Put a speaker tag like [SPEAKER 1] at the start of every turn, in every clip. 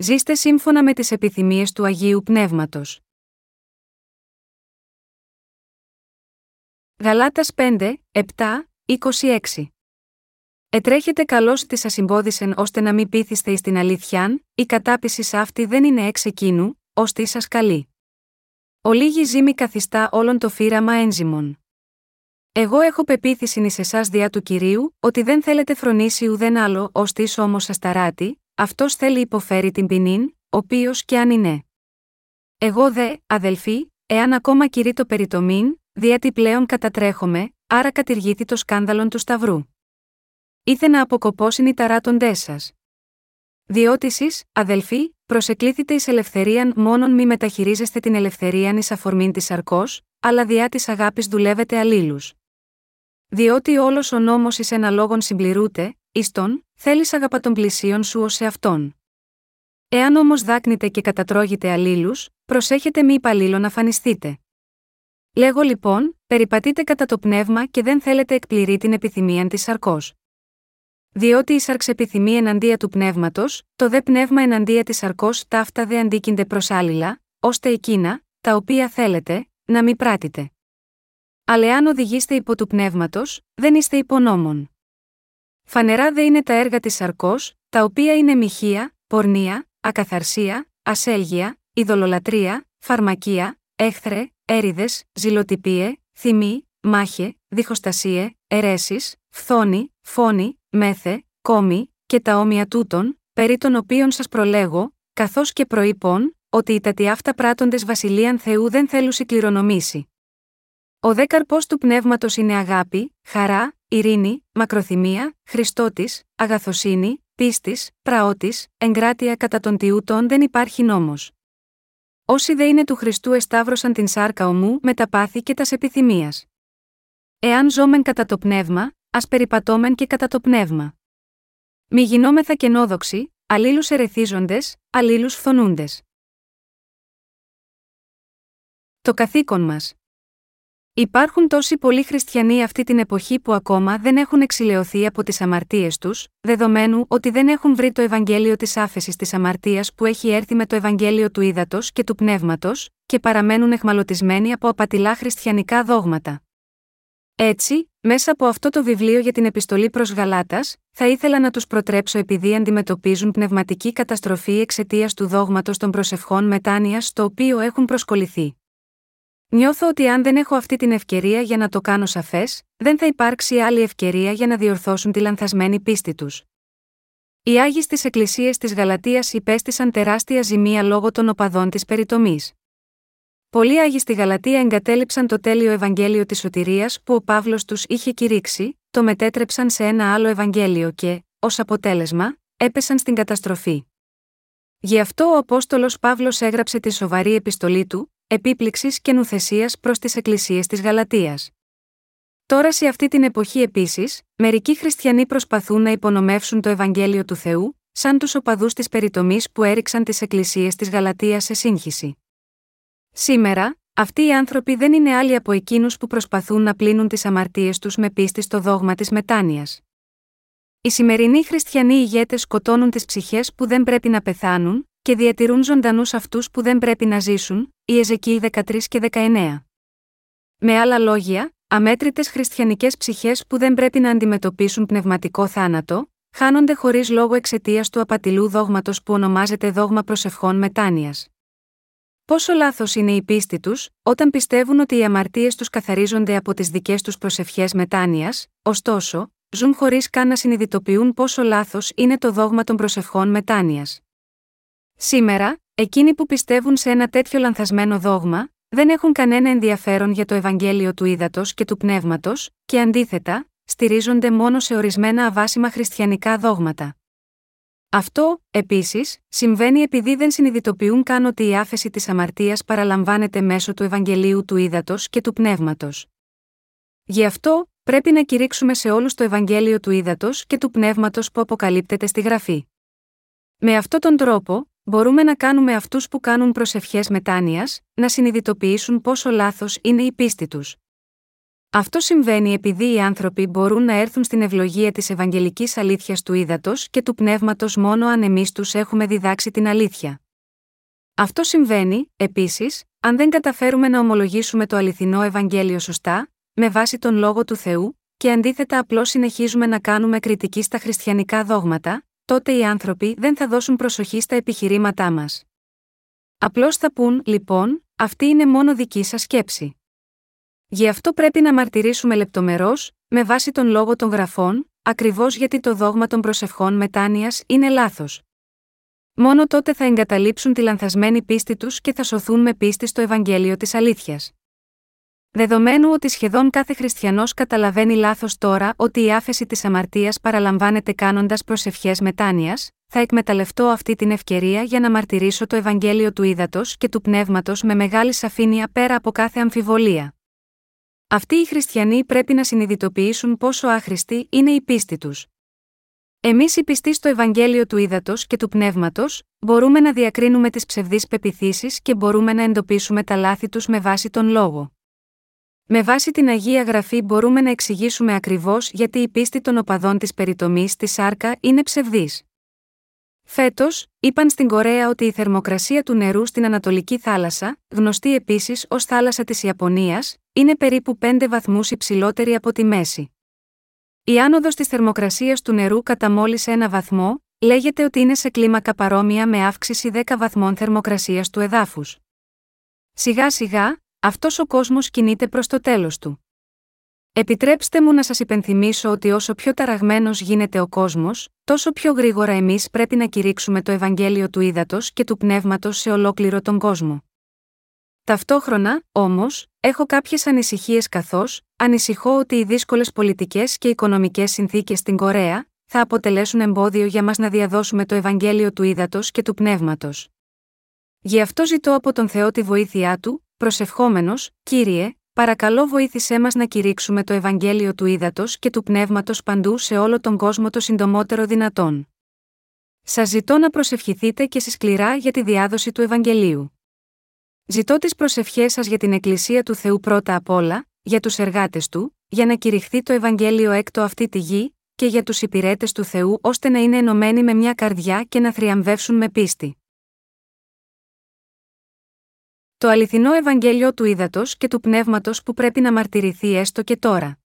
[SPEAKER 1] Ζήστε σύμφωνα με τις επιθυμίες του Αγίου Πνεύματος. Γαλάτας 5, 7, 26 Ετρέχετε καλώς της ασυμπόδισεν ώστε να μην πείθεστε εις την αλήθειαν, η κατάπιση αυτή δεν είναι εξ εκείνου, ώστε σας καλή. Ο λίγη ζήμη καθιστά όλον το φύραμα ένζημων. Εγώ έχω πεποίθηση εις εσάς διά του κυρίου, ότι δεν θέλετε φρονήσει ουδέν άλλο, ως τη όμως ασταράτη, αυτός θέλει υποφέρει την ποινήν, οποίος και αν είναι. Εγώ δε, αδελφοί, εάν ακόμα κηρύ το περιτομήν, διότι πλέον κατατρέχομαι, άρα κατηργήθη το σκάνδαλον του Σταυρού. Ήθε να αποκοπώσουν οι ταράτοντές σας. Διότι εσεί, αδελφοί, προσεκλήθητε εις ελευθερίαν μόνον μη μεταχειρίζεστε την ελευθερίαν εις αφορμήν της αρκό, αλλά διά της αγάπης δουλεύετε αλλήλους. Διότι όλος ο νόμος εις ένα λόγον συμπληρούται, εις τον, θέλεις αγαπά των πλησίων σου ως σε αυτόν. Εάν όμως δάκνετε και κατατρώγετε αλλήλους, προσέχετε μη υπαλλήλων να φανιστείτε. Λέγω λοιπόν, περιπατείτε κατά το πνεύμα και δεν θέλετε εκπληρεί την επιθυμία της αρκό. Διότι η σαρξ επιθυμεί εναντία του πνεύματος, το δε πνεύμα εναντία της αρκό ταύτα δε αντίκυνται προσάλληλα, ώστε εκείνα, τα οποία θέλετε, να μην πράτητε. Αλλά αν οδηγείστε υπό του πνεύματος, δεν είστε υπονόμων. Φανερά δε είναι τα έργα της αρκό, τα οποία είναι μοιχεία, πορνεία, ακαθαρσία, ασέλγεια, ειδωλολατρεία, φαρμακεία, έχθρε, έριδες, ζηλοτυπίε, θυμή, μάχε, διχοστασίε, αιρέσεις, φθόνη, φόνη, μέθε, κόμη, και τα όμοια τούτων, περί των οποίων σας προλέγω, καθώς και προείπων, ότι οι τατιάφτα αυτά πράτοντες βασιλείαν Θεού δεν θέλουν κληρονομήσει. Ο δέκαρπος του πνεύματος είναι αγάπη, χαρά, ειρήνη, μακροθυμία, Χριστότης, αγαθοσύνη, πίστης, πραότη, εγκράτεια κατά των τιούτων δεν υπάρχει νόμος. Όσοι δε είναι του Χριστού εσταύρωσαν την σάρκα ομού με τα πάθη και τας επιθυμίας. Εάν ζώμεν κατά το πνεύμα, ας περιπατώμεν και κατά το πνεύμα. Μη γινόμεθα κενόδοξοι, αλλήλους ερεθίζοντες, αλλήλους φθονούντες. Το καθήκον μας. Υπάρχουν τόσοι πολλοί χριστιανοί αυτή την εποχή που ακόμα δεν έχουν εξηλαιωθεί από τις αμαρτίες τους, δεδομένου ότι δεν έχουν βρει το Ευαγγέλιο της άφεσης της αμαρτίας που έχει έρθει με το Ευαγγέλιο του ύδατος και του πνεύματος, και παραμένουν εχμαλωτισμένοι από απατηλά χριστιανικά δόγματα. Έτσι, μέσα από αυτό το βιβλίο για την επιστολή προς Γαλάτας, θα ήθελα να τους προτρέψω επειδή αντιμετωπίζουν πνευματική καταστροφή εξαιτίας του δόγματος των προσευχών μετάνοια στο οποίο έχουν προσκοληθεί. Νιώθω ότι αν δεν έχω αυτή την ευκαιρία για να το κάνω σαφές, δεν θα υπάρξει άλλη ευκαιρία για να διορθώσουν τη λανθασμένη πίστη τους. Οι Άγιοι στις Εκκλησίες της Γαλατείας υπέστησαν τεράστια ζημία λόγω των οπαδών της περιτομής. Πολλοί Άγιοι στη Γαλατεία εγκατέλειψαν το τέλειο Ευαγγέλιο της σωτηρίας που ο Παύλος τους είχε κηρύξει, το μετέτρεψαν σε ένα άλλο Ευαγγέλιο και, ως αποτέλεσμα, έπεσαν στην καταστροφή. Γι' αυτό ο Απόστολος Παύλος έγραψε τη σοβαρή επιστολή του, επίπληξης και νουθεσίας προς τις εκκλησίες της Γαλατείας. Τώρα σε αυτή την εποχή επίσης, μερικοί χριστιανοί προσπαθούν να υπονομεύσουν το Ευαγγέλιο του Θεού, σαν τους οπαδούς της περιτομής που έριξαν τις εκκλησίες της Γαλατείας σε σύγχυση. Σήμερα, αυτοί οι άνθρωποι δεν είναι άλλοι από εκείνους που προσπαθούν να πλύνουν τις αμαρτίες τους με πίστη στο δόγμα της μετάνοιας. Οι σημερινοί χριστιανοί ηγέτες σκοτώνουν τις ψυχές που δεν πρέπει να πεθάνουν, και διατηρούν ζωντανούς αυτούς που δεν πρέπει να ζήσουν, η Εζεκή 13 και 19. Με άλλα λόγια, αμέτρητες χριστιανικές ψυχές που δεν πρέπει να αντιμετωπίσουν πνευματικό θάνατο, χάνονται χωρίς λόγο εξαιτίας του απατηλού δόγματος που ονομάζεται δόγμα προσευχών μετάνοιας. Πόσο λάθος είναι η πίστη τους, όταν πιστεύουν ότι οι αμαρτίες τους καθαρίζονται από τις δικές τους προσευχές μετάνοιας, ωστόσο, ζουν χωρίς καν να συνειδητοποιούν πόσο λάθος είναι το δόγμα των προσευχών μετάνοιας. Σήμερα, εκείνοι που πιστεύουν σε ένα τέτοιο λανθασμένο δόγμα, δεν έχουν κανένα ενδιαφέρον για το Ευαγγέλιο του ύδατο και του πνεύματος, και αντίθετα, στηρίζονται μόνο σε ορισμένα αβάσιμα χριστιανικά δόγματα. Αυτό, επίσης, συμβαίνει επειδή δεν συνειδητοποιούν καν ότι η άφεση της αμαρτίας παραλαμβάνεται μέσω του Ευαγγελίου του ύδατο και του πνεύματος. Γι' αυτό, πρέπει να κηρύξουμε σε όλους το Ευαγγέλιο του ύδατο και του πνεύματος που αποκαλύπτεται στη γραφή. Με αυτόν τον τρόπο, μπορούμε να κάνουμε αυτούς που κάνουν προσευχές μετάνοιας, να συνειδητοποιήσουν πόσο λάθος είναι η πίστη τους. Αυτό συμβαίνει επειδή οι άνθρωποι μπορούν να έρθουν στην ευλογία της Ευαγγελικής Αλήθειας του ύδατο και του πνεύματος μόνο αν εμείς τους έχουμε διδάξει την αλήθεια. Αυτό συμβαίνει, επίσης, αν δεν καταφέρουμε να ομολογήσουμε το αληθινό Ευαγγέλιο σωστά, με βάση τον λόγο του Θεού, και αντίθετα απλώς συνεχίζουμε να κάνουμε κριτική στα χριστιανικά δόγματα, τότε οι άνθρωποι δεν θα δώσουν προσοχή στα επιχειρήματά μας. Απλώς θα πούν, λοιπόν, αυτή είναι μόνο δική σας σκέψη. Γι' αυτό πρέπει να μαρτυρήσουμε λεπτομερώς, με βάση τον λόγο των γραφών, ακριβώς γιατί το δόγμα των προσευχών μετάνοιας είναι λάθος. Μόνο τότε θα εγκαταλείψουν τη λανθασμένη πίστη τους και θα σωθούν με πίστη στο Ευαγγέλιο της Αλήθειας. Δεδομένου ότι σχεδόν κάθε χριστιανός καταλαβαίνει λάθος τώρα ότι η άφεση της αμαρτίας παραλαμβάνεται κάνοντας προσευχές μετάνοιας, θα εκμεταλλευτώ αυτή την ευκαιρία για να μαρτυρήσω το Ευαγγέλιο του ύδατο και του πνεύματος με μεγάλη σαφήνεια πέρα από κάθε αμφιβολία. Αυτοί οι χριστιανοί πρέπει να συνειδητοποιήσουν πόσο άχρηστη είναι η πίστη τους. Εμείς οι πιστοί στο Ευαγγέλιο του Ήδατος και του Πνεύματος, μπορούμε να διακρίνουμε τις ψευδείς πεπιθήσεις και μπορούμε να εντοπίσουμε τα λάθη τους με βάση τον λόγο. Με βάση την Αγία Γραφή μπορούμε να εξηγήσουμε ακριβώς γιατί η πίστη των οπαδών της περιτομής στη Σάρκα είναι ψευδής. Φέτος, είπαν στην Κορέα ότι η θερμοκρασία του νερού στην Ανατολική θάλασσα, γνωστή επίσης ως θάλασσα της Ιαπωνίας, είναι περίπου 5 βαθμούς υψηλότερη από τη μέση. Η άνοδος της θερμοκρασίας του νερού κατά μόλις ένα βαθμό, λέγεται ότι είναι σε κλίμακα παρόμοια με αύξηση 10 βαθμών θερμοκρασίας του εδάφους. Σιγά σιγά, αυτός ο κόσμος κινείται προς το τέλος του. Επιτρέψτε μου να σας υπενθυμίσω ότι όσο πιο ταραγμένος γίνεται ο κόσμος, τόσο πιο γρήγορα εμείς πρέπει να κηρύξουμε το Ευαγγέλιο του ύδατο και του πνεύματος σε ολόκληρο τον κόσμο. Ταυτόχρονα, όμως, έχω κάποιες ανησυχίες καθώς, ανησυχώ ότι οι δύσκολες πολιτικές και οικονομικές συνθήκες στην Κορέα, θα αποτελέσουν εμπόδιο για μας να διαδώσουμε το Ευαγγέλιο του ύδατο και του πνεύματος. Γι' αυτό ζητώ από τον Θεό τη βοήθειά του, προσευχόμενος, κύριε, παρακαλώ βοήθησέ μας να κηρύξουμε το Ευαγγέλιο του ύδατο και του πνεύματος παντού σε όλο τον κόσμο το συντομότερο δυνατόν. Σας ζητώ να προσευχηθείτε και σκληρά για τη διάδοση του Ευαγγελίου. Ζητώ τις προσευχές σας για την Εκκλησία του Θεού πρώτα απ' όλα, για τους εργάτες του, για να κηρυχθεί το Ευαγγέλιο έκτο αυτή τη γη, και για τους υπηρέτες του Θεού ώστε να είναι ενωμένοι με μια καρδιά και να θριαμβεύσουν με πίστη. Το αληθινό Ευαγγέλιο του ύδατο και του πνεύματος που πρέπει να μαρτυρηθεί έστω και τώρα.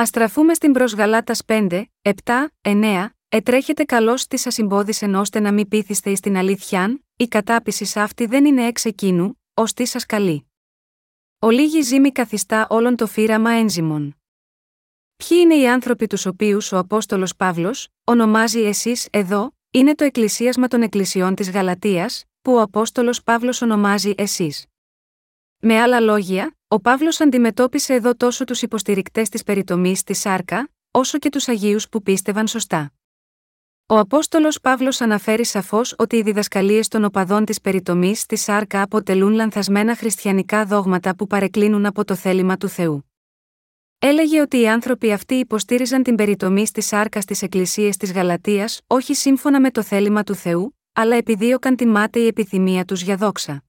[SPEAKER 1] Α στραφούμε στην προς Γαλάτας 5, 7, 9, Ετρέχετε καλώ τι σα συμπόδισεν ώστε να μην πείθεστε εις την αλήθειαν, η κατάπιση αυτή δεν είναι εξ εκείνου, ως τι σας καλεί. Ο λίγη ζήμη καθιστά όλον το φύραμα ένζημων. Ποιοι είναι οι άνθρωποι τους οποίους ο Απόστολος Παύλος, ονομάζει εσείς εδώ, είναι το εκκλησίασμα των εκκλησιών της Γαλατεία, που ο Απόστολος Παύλος ονομάζει εσείς. Με άλλα λόγια, ο Παύλος αντιμετώπισε εδώ τόσο τους υποστηρικτές της περιτομής στη Σάρκα, όσο και τους Αγίους που πίστευαν σωστά. Ο Απόστολος Παύλος αναφέρει σαφώς ότι οι διδασκαλίες των οπαδών της περιτομής στη Σάρκα αποτελούν λανθασμένα χριστιανικά δόγματα που παρεκκλίνουν από το θέλημα του Θεού. Έλεγε ότι οι άνθρωποι αυτοί υποστήριζαν την περιτομή στη Σάρκα στις εκκλησίες της Γαλατείας όχι σύμφωνα με το θέλημα του Θεού, αλλά επιδίωκαν τη μάταιη επιθυμία τους για δόξα.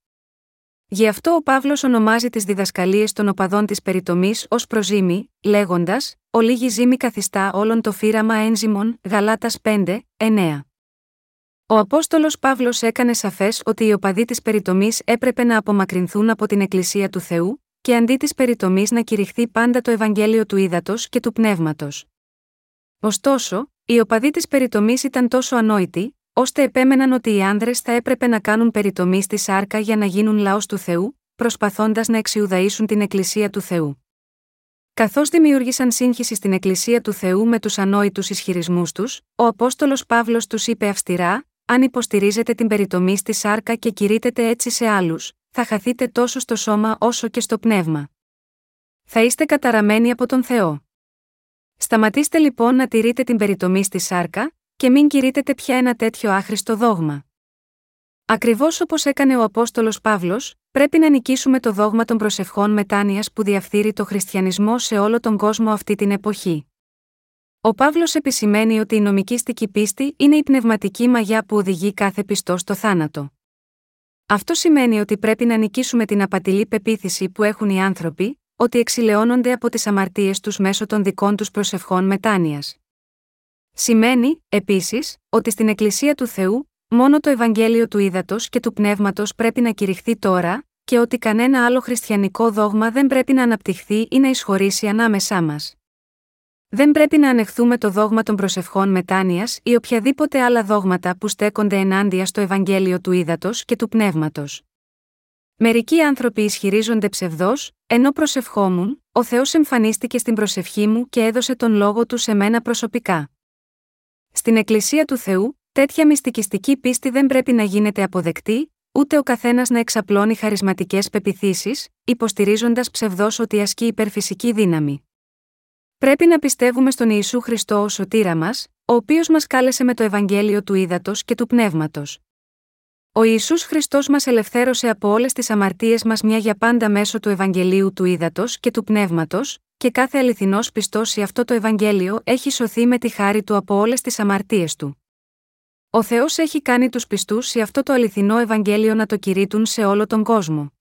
[SPEAKER 1] Γι' αυτό ο Παύλος ονομάζει τις διδασκαλίες των οπαδών της περιτομής ως προζήμη, λέγοντας: Ο λίγη ζήμη καθιστά όλον το φύραμα ένζημων, Γαλάτας 5, 9. Ο Απόστολος Παύλος έκανε σαφές ότι οι οπαδοί της περιτομής έπρεπε να απομακρυνθούν από την Εκκλησία του Θεού, και αντί της περιτομής να κηρυχθεί πάντα το Ευαγγέλιο του ύδατο και του πνεύματος. Ωστόσο, οι οπαδοί της περιτομής ήταν τόσο ανόητοι, ώστε επέμεναν ότι οι άνδρες θα έπρεπε να κάνουν περιτομή στη σάρκα για να γίνουν λαός του Θεού, προσπαθώντας να εξιουδαίσουν την Εκκλησία του Θεού. Καθώς δημιούργησαν σύγχυση στην Εκκλησία του Θεού με τους ανόητους ισχυρισμούς τους, ο Απόστολος Παύλος τους είπε αυστηρά: Αν υποστηρίζετε την περιτομή στη σάρκα και κηρύτετε έτσι σε άλλους, θα χαθείτε τόσο στο σώμα όσο και στο πνεύμα. Θα είστε καταραμένοι από τον Θεό. Σταματήστε λοιπόν να τηρείτε την περιτομή στη σάρκα, και μην κηρύτετε πια ένα τέτοιο άχρηστο δόγμα. Ακριβώς όπως έκανε ο Απόστολος Παύλος, πρέπει να νικήσουμε το δόγμα των προσευχών μετάνοιας που διαφθείρει το χριστιανισμό σε όλο τον κόσμο αυτή την εποχή. Ο Παύλος επισημαίνει ότι η νομικήστικη πίστη είναι η πνευματική μαγιά που οδηγεί κάθε πιστό στο θάνατο. Αυτό σημαίνει ότι πρέπει να νικήσουμε την απατηλή πεποίθηση που έχουν οι άνθρωποι, ότι εξηλαιώνονται από τις αμαρτίες τους μέσω των δικών τους προσευχών μετάνοιας. Σημαίνει, επίσης, ότι στην Εκκλησία του Θεού, μόνο το Ευαγγέλιο του Ήδατος και του Πνεύματος πρέπει να κηρυχθεί τώρα, και ότι κανένα άλλο χριστιανικό δόγμα δεν πρέπει να αναπτυχθεί ή να εισχωρήσει ανάμεσά μας. Δεν πρέπει να ανεχθούμε το δόγμα των προσευχών μετάνοιας ή οποιαδήποτε άλλα δόγματα που στέκονται ενάντια στο Ευαγγέλιο του Ήδατος και του Πνεύματος. Μερικοί άνθρωποι ισχυρίζονται ψευδό, ενώ προσευχόμουν, ο Θεός εμφανίστηκε στην προσευχή μου και έδωσε τον λόγο του σε μένα προσωπικά. Στην Εκκλησία του Θεού, τέτοια μυστικιστική πίστη δεν πρέπει να γίνεται αποδεκτή, ούτε ο καθένας να εξαπλώνει χαρισματικές πεπιθήσεις, υποστηρίζοντας ψευδό ότι ασκεί υπερφυσική δύναμη. Πρέπει να πιστεύουμε στον Ιησού Χριστό ως σωτήρα μας, ο οποίος μας κάλεσε με το Ευαγγέλιο του Ήδατος και του Πνεύματος. Ο Ιησούς Χριστός μας ελευθέρωσε από όλες τις αμαρτίες μας μια για πάντα μέσω του Ευαγγελίου του Ήδατος και του Πνεύματος, και κάθε αληθινός πιστός σε αυτό το Ευαγγέλιο έχει σωθεί με τη χάρη του από όλες τις αμαρτίες του. Ο Θεός έχει κάνει τους πιστούς σε αυτό το αληθινό Ευαγγέλιο να το κηρύττουν σε όλο τον κόσμο.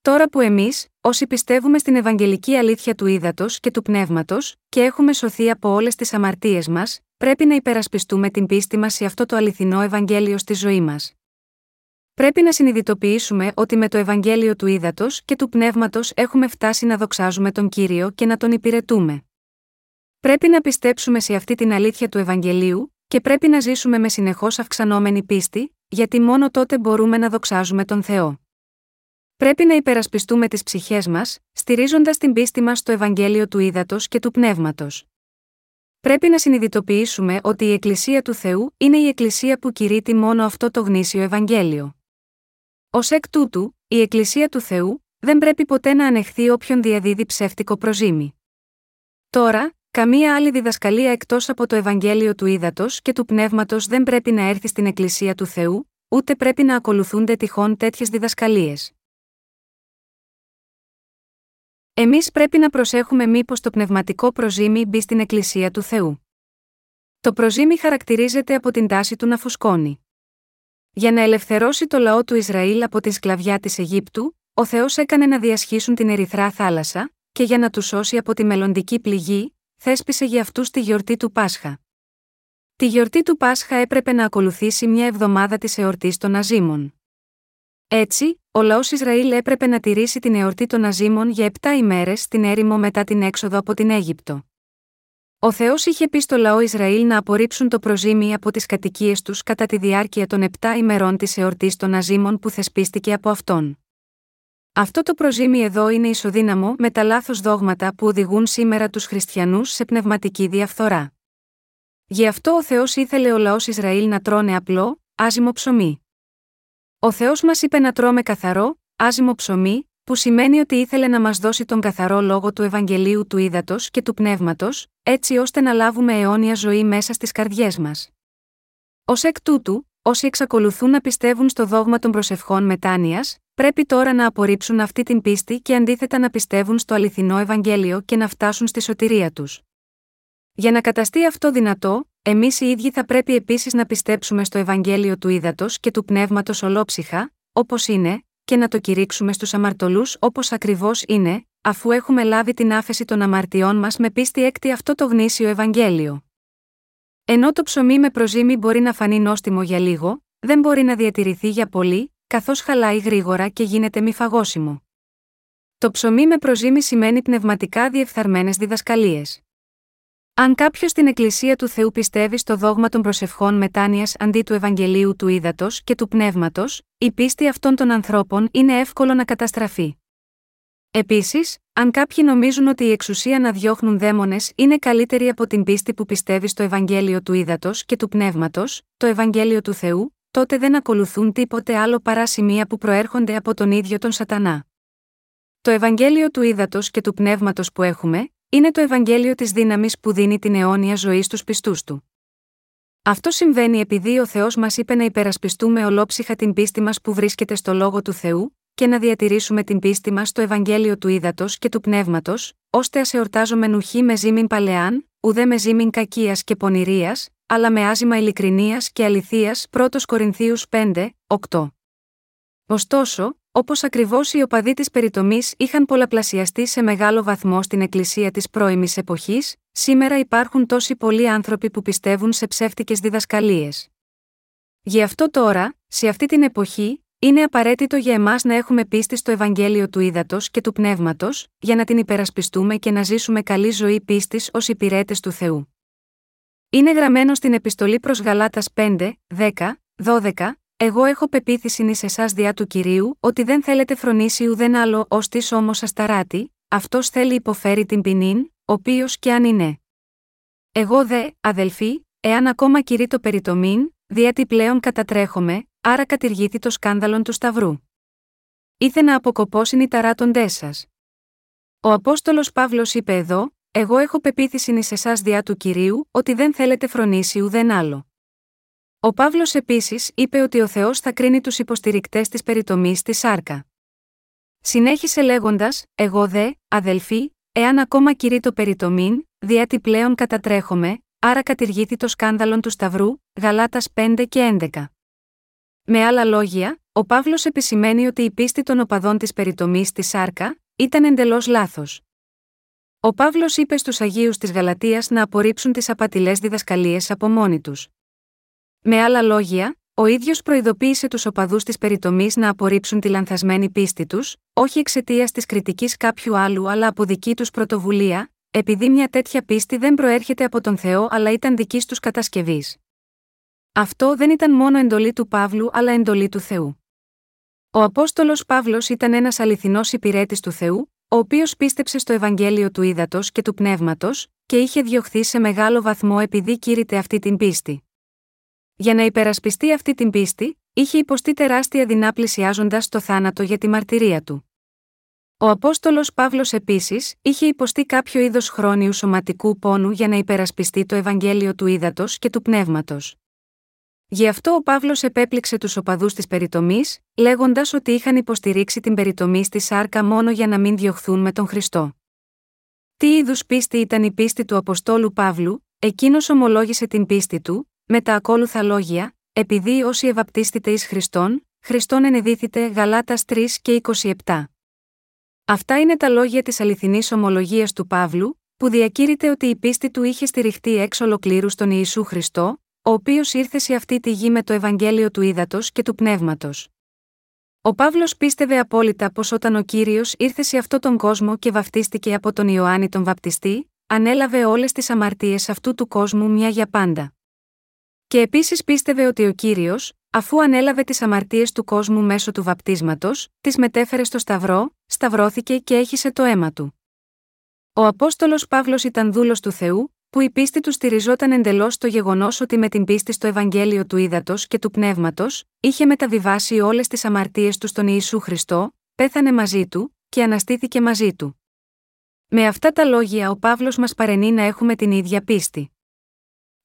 [SPEAKER 1] Τώρα που εμείς, όσοι πιστεύουμε στην Ευαγγελική αλήθεια του ύδατος και του πνεύματος, και έχουμε σωθεί από όλες τις αμαρτίες μας, πρέπει να υπερασπιστούμε την πίστη μας σε αυτό το αληθινό Ευαγγέλιο στη ζωή μας. Πρέπει να συνειδητοποιήσουμε ότι με το Ευαγγέλιο του ύδατο και του πνεύματος έχουμε φτάσει να δοξάζουμε τον κύριο και να τον υπηρετούμε. Πρέπει να πιστέψουμε σε αυτή την αλήθεια του Ευαγγελίου, και πρέπει να ζήσουμε με συνεχώς αυξανόμενη πίστη, γιατί μόνο τότε μπορούμε να δοξάζουμε τον Θεό. Πρέπει να υπερασπιστούμε τις ψυχές μας, στηρίζοντας την πίστη μας στο Ευαγγέλιο του Ήδατος και του Πνεύματος. Πρέπει να συνειδητοποιήσουμε ότι η Εκκλησία του Θεού είναι η Εκκλησία που κηρύττει μόνο αυτό το γνήσιο Ευαγγέλιο. Ω εκ τούτου, η Εκκλησία του Θεού δεν πρέπει ποτέ να ανεχθεί όποιον διαδίδει ψεύτικο προζήμι. Τώρα, καμία άλλη διδασκαλία εκτός από το Ευαγγέλιο του Ήδατος και του Πνεύματος δεν πρέπει να έρθει στην Εκκλησία του Θεού, ούτε πρέπει να ακολουθούνται τυχόν τέτοιες διδασκαλίες. Εμείς πρέπει να προσέχουμε μήπως το πνευματικό προζήμι μπει στην Εκκλησία του Θεού. Το προζήμι χαρακτηρίζεται από την τάση του να φουσκώνει. Για να ελευθερώσει το λαό του Ισραήλ από τη σκλαβιά της Αιγύπτου, ο Θεός έκανε να διασχίσουν την ερυθρά θάλασσα, και για να τους σώσει από τη μελλοντική πληγή, θέσπισε για αυτούς τη γιορτή του Πάσχα. Τη γιορτή του Πάσχα έπρεπε να ακολουθήσει μια εβδομάδα της εορτής των Αζήμων. Έτσι, ο λαός Ισραήλ έπρεπε να τηρήσει την εορτή των Αζήμων για 7 ημέρες στην έρημο μετά την έξοδο από την Αίγυπτο. Ο Θεός είχε πει στο λαό Ισραήλ να απορρίψουν το προζήμι από τις κατοικίες τους κατά τη διάρκεια των 7 ημερών της εορτής των Αζήμων που θεσπίστηκε από αυτόν. Αυτό το προζήμι εδώ είναι ισοδύναμο με τα λάθος δόγματα που οδηγούν σήμερα τους χριστιανούς σε πνευματική διαφθορά. Γι' αυτό ο Θεός ήθελε ο λαός Ισραήλ να τρώνε απλό, άζυμο ψωμί. Ο Θεός μας είπε να τρώμε καθαρό, άζυμο ψωμί, που σημαίνει ότι ήθελε να μας δώσει τον καθαρό λόγο του Ευαγγελίου του Ήδατος και του Πνεύματος, έτσι ώστε να λάβουμε αιώνια ζωή μέσα στις καρδιές μας. Ω εκ τούτου, όσοι εξακολουθούν να πιστεύουν στο δόγμα των προσευχών μετάνοιας, πρέπει τώρα να απορρίψουν αυτή την πίστη και αντίθετα να πιστεύουν στο αληθινό Ευαγγέλιο και να φτάσουν στη σωτηρία τους. Για να καταστεί αυτό δυνατό, εμείς οι ίδιοι θα πρέπει επίσης να πιστέψουμε στο Ευαγγέλιο του Ήδατος και του Πνεύματος ολόψυχα, όπως είναι, και να το κηρύξουμε στους αμαρτωλούς όπως ακριβώς είναι, αφού έχουμε λάβει την άφεση των αμαρτιών μας με πίστη έκτη αυτό το γνήσιο Ευαγγέλιο. Ενώ το ψωμί με προζύμι μπορεί να φανεί νόστιμο για λίγο, δεν μπορεί να διατηρηθεί για πολύ, καθώς χαλάει γρήγορα και γίνεται μη φαγώσιμο. Το ψωμί με προζύμι σημαίνει πνευματικά διεφθαρμένες διδασκαλίες. Αν κάποιος στην Εκκλησία του Θεού πιστεύει στο δόγμα των προσευχών μετάνοιας αντί του Ευαγγελίου του Ήδατος και του Πνεύματος, η πίστη αυτών των ανθρώπων είναι εύκολο να καταστραφεί. Επίσης, αν κάποιοι νομίζουν ότι η εξουσία να διώχνουν δαίμονες είναι καλύτερη από την πίστη που πιστεύει στο Ευαγγέλιο του Ήδατος και του Πνεύματος, το Ευαγγέλιο του Θεού, τότε δεν ακολουθούν τίποτε άλλο παρά σημεία που προέρχονται από τον ίδιο τον Σατανά. Το Ευαγγέλιο του Ήδατος και του Πνεύματος που έχουμε, είναι το Ευαγγέλιο της δύναμης που δίνει την αιώνια ζωή στους πιστούς του. Αυτό συμβαίνει επειδή ο Θεός μας είπε να υπερασπιστούμε ολόψυχα την πίστη μας που βρίσκεται στο λόγο του Θεού, και να διατηρήσουμε την πίστη μας στο Ευαγγέλιο του Ήδατος και του Πνεύματος, ώστε ας εορτάζομαι νουχή με ζήμην παλαιάν, ουδέ με ζήμην κακίας και πονηρίας, αλλά με άζημα ειλικρινίας και αληθείας 1 Κορινθίους 5, 8. Ωστόσο, όπως ακριβώς οι οπαδοί της περιτομής είχαν πολλαπλασιαστεί σε μεγάλο βαθμό στην εκκλησία της πρώιμης εποχής, σήμερα υπάρχουν τόσοι πολλοί άνθρωποι που πιστεύουν σε ψεύτικες διδασκαλίες. Γι' αυτό τώρα, σε αυτή την εποχή, είναι απαραίτητο για εμάς να έχουμε πίστη στο Ευαγγέλιο του Ήδατος και του Πνεύματος, για να την υπερασπιστούμε και να ζήσουμε καλή ζωή πίστης ως υπηρέτες του Θεού. Είναι γραμμένο στην επιστολή προς Γαλάτας 5, 10, 12, Εγώ έχω πεποίθηση ει εσάς διά του κυρίου, ότι δεν θέλετε φρονήσει ουδέν άλλο ως της όμως ασταράτη, αυτός θέλει υποφέρει την ποινήν, οποίος και αν είναι. Εγώ δε, αδελφοί, εάν ακόμα κηρύττω περιτομήν, διότι πλέον κατατρέχομαι, άρα κατηργήθη το σκάνδαλον του Σταυρού. Ήθε να αποκοπώσουν οι ταράτοντέ σας. Ο Απόστολος Παύλος είπε εδώ: Εγώ έχω πεποίθηση ει εσάς διά του κυρίου, ότι δεν θέλετε φρονήσει ουδέν άλλο. Ο Παύλος επίσης είπε ότι ο Θεός θα κρίνει τους υποστηρικτές της περιτομής στη Σάρκα. Συνέχισε λέγοντας: Εγώ δε, αδελφοί, εάν ακόμα κηρύττω περιτομήν, διότι πλέον κατατρέχομαι, άρα κατηργήθη το σκάνδαλον του Σταυρού, Γαλάτας 5 και 11. Με άλλα λόγια, ο Παύλος επισημαίνει ότι η πίστη των οπαδών της περιτομής στη Σάρκα ήταν εντελώς λάθος. Ο Παύλος είπε στους Αγίους της Γαλατεία να απορρίψουν τις απατηλές διδασκαλίες από μόνοι τους. Με άλλα λόγια, ο ίδιος προειδοποίησε τους οπαδούς της περιτομής να απορρίψουν τη λανθασμένη πίστη τους, όχι εξαιτίας της κριτικής κάποιου άλλου αλλά από δική τους πρωτοβουλία, επειδή μια τέτοια πίστη δεν προέρχεται από τον Θεό αλλά ήταν δική τους κατασκευής. Αυτό δεν ήταν μόνο εντολή του Παύλου αλλά εντολή του Θεού. Ο Απόστολος Παύλος ήταν ένας αληθινός υπηρέτης του Θεού, ο οποίος πίστεψε στο Ευαγγέλιο του Ήδατος και του Πνεύματος, και είχε διωχθεί σε μεγάλο βαθμό επειδή κήρυτε αυτή την πίστη. Για να υπερασπιστεί αυτή την πίστη, είχε υποστεί τεράστια δεινά πλησιάζοντας το θάνατο για τη μαρτυρία του. Ο Απόστολος Παύλος επίσης είχε υποστεί κάποιο είδος χρόνιου σωματικού πόνου για να υπερασπιστεί το Ευαγγέλιο του Ήδατος και του Πνεύματος. Γι' αυτό ο Παύλος επέπληξε τους οπαδούς της περιτομής, λέγοντας ότι είχαν υποστηρίξει την περιτομή στη σάρκα μόνο για να μην διωχθούν με τον Χριστό. Τι είδους πίστη ήταν η πίστη του Αποστόλου Παύλου, εκείνος ομολόγησε την πίστη του, με τα ακόλουθα λόγια, επειδή όσοι ευαπτίστητε εις Χριστόν, Χριστόν ενεδίθητε Γαλάτας 3 και 27. Αυτά είναι τα λόγια της αληθινής ομολογίας του Παύλου, που διακήρυται ότι η πίστη του είχε στηριχτεί εξ ολοκλήρου στον Ιησού Χριστό, ο οποίος ήρθε σε αυτή τη γη με το Ευαγγέλιο του Ήδατος και του Πνεύματος. Ο Παύλος πίστευε απόλυτα πως όταν ο κύριος ήρθε σε αυτόν τον κόσμο και βαφτίστηκε από τον Ιωάννη τον Βαπτιστή, ανέλαβε όλες τις αμαρτίες αυτού του κόσμου μια για πάντα. Και επίσης πίστευε ότι ο κύριος, αφού ανέλαβε τις αμαρτίες του κόσμου μέσω του βαπτίσματος, τις μετέφερε στο Σταυρό, σταυρώθηκε και έχισε το αίμα του. Ο Απόστολος Παύλος ήταν δούλος του Θεού, που η πίστη του στηριζόταν εντελώς στο γεγονός ότι με την πίστη στο Ευαγγέλιο του Ήδατος και του Πνεύματος, είχε μεταβιβάσει όλες τις αμαρτίες του στον Ιησού Χριστό, πέθανε μαζί του, και αναστήθηκε μαζί του. Με αυτά τα λόγια ο Παύλος μας παρενεί να έχουμε την ίδια πίστη.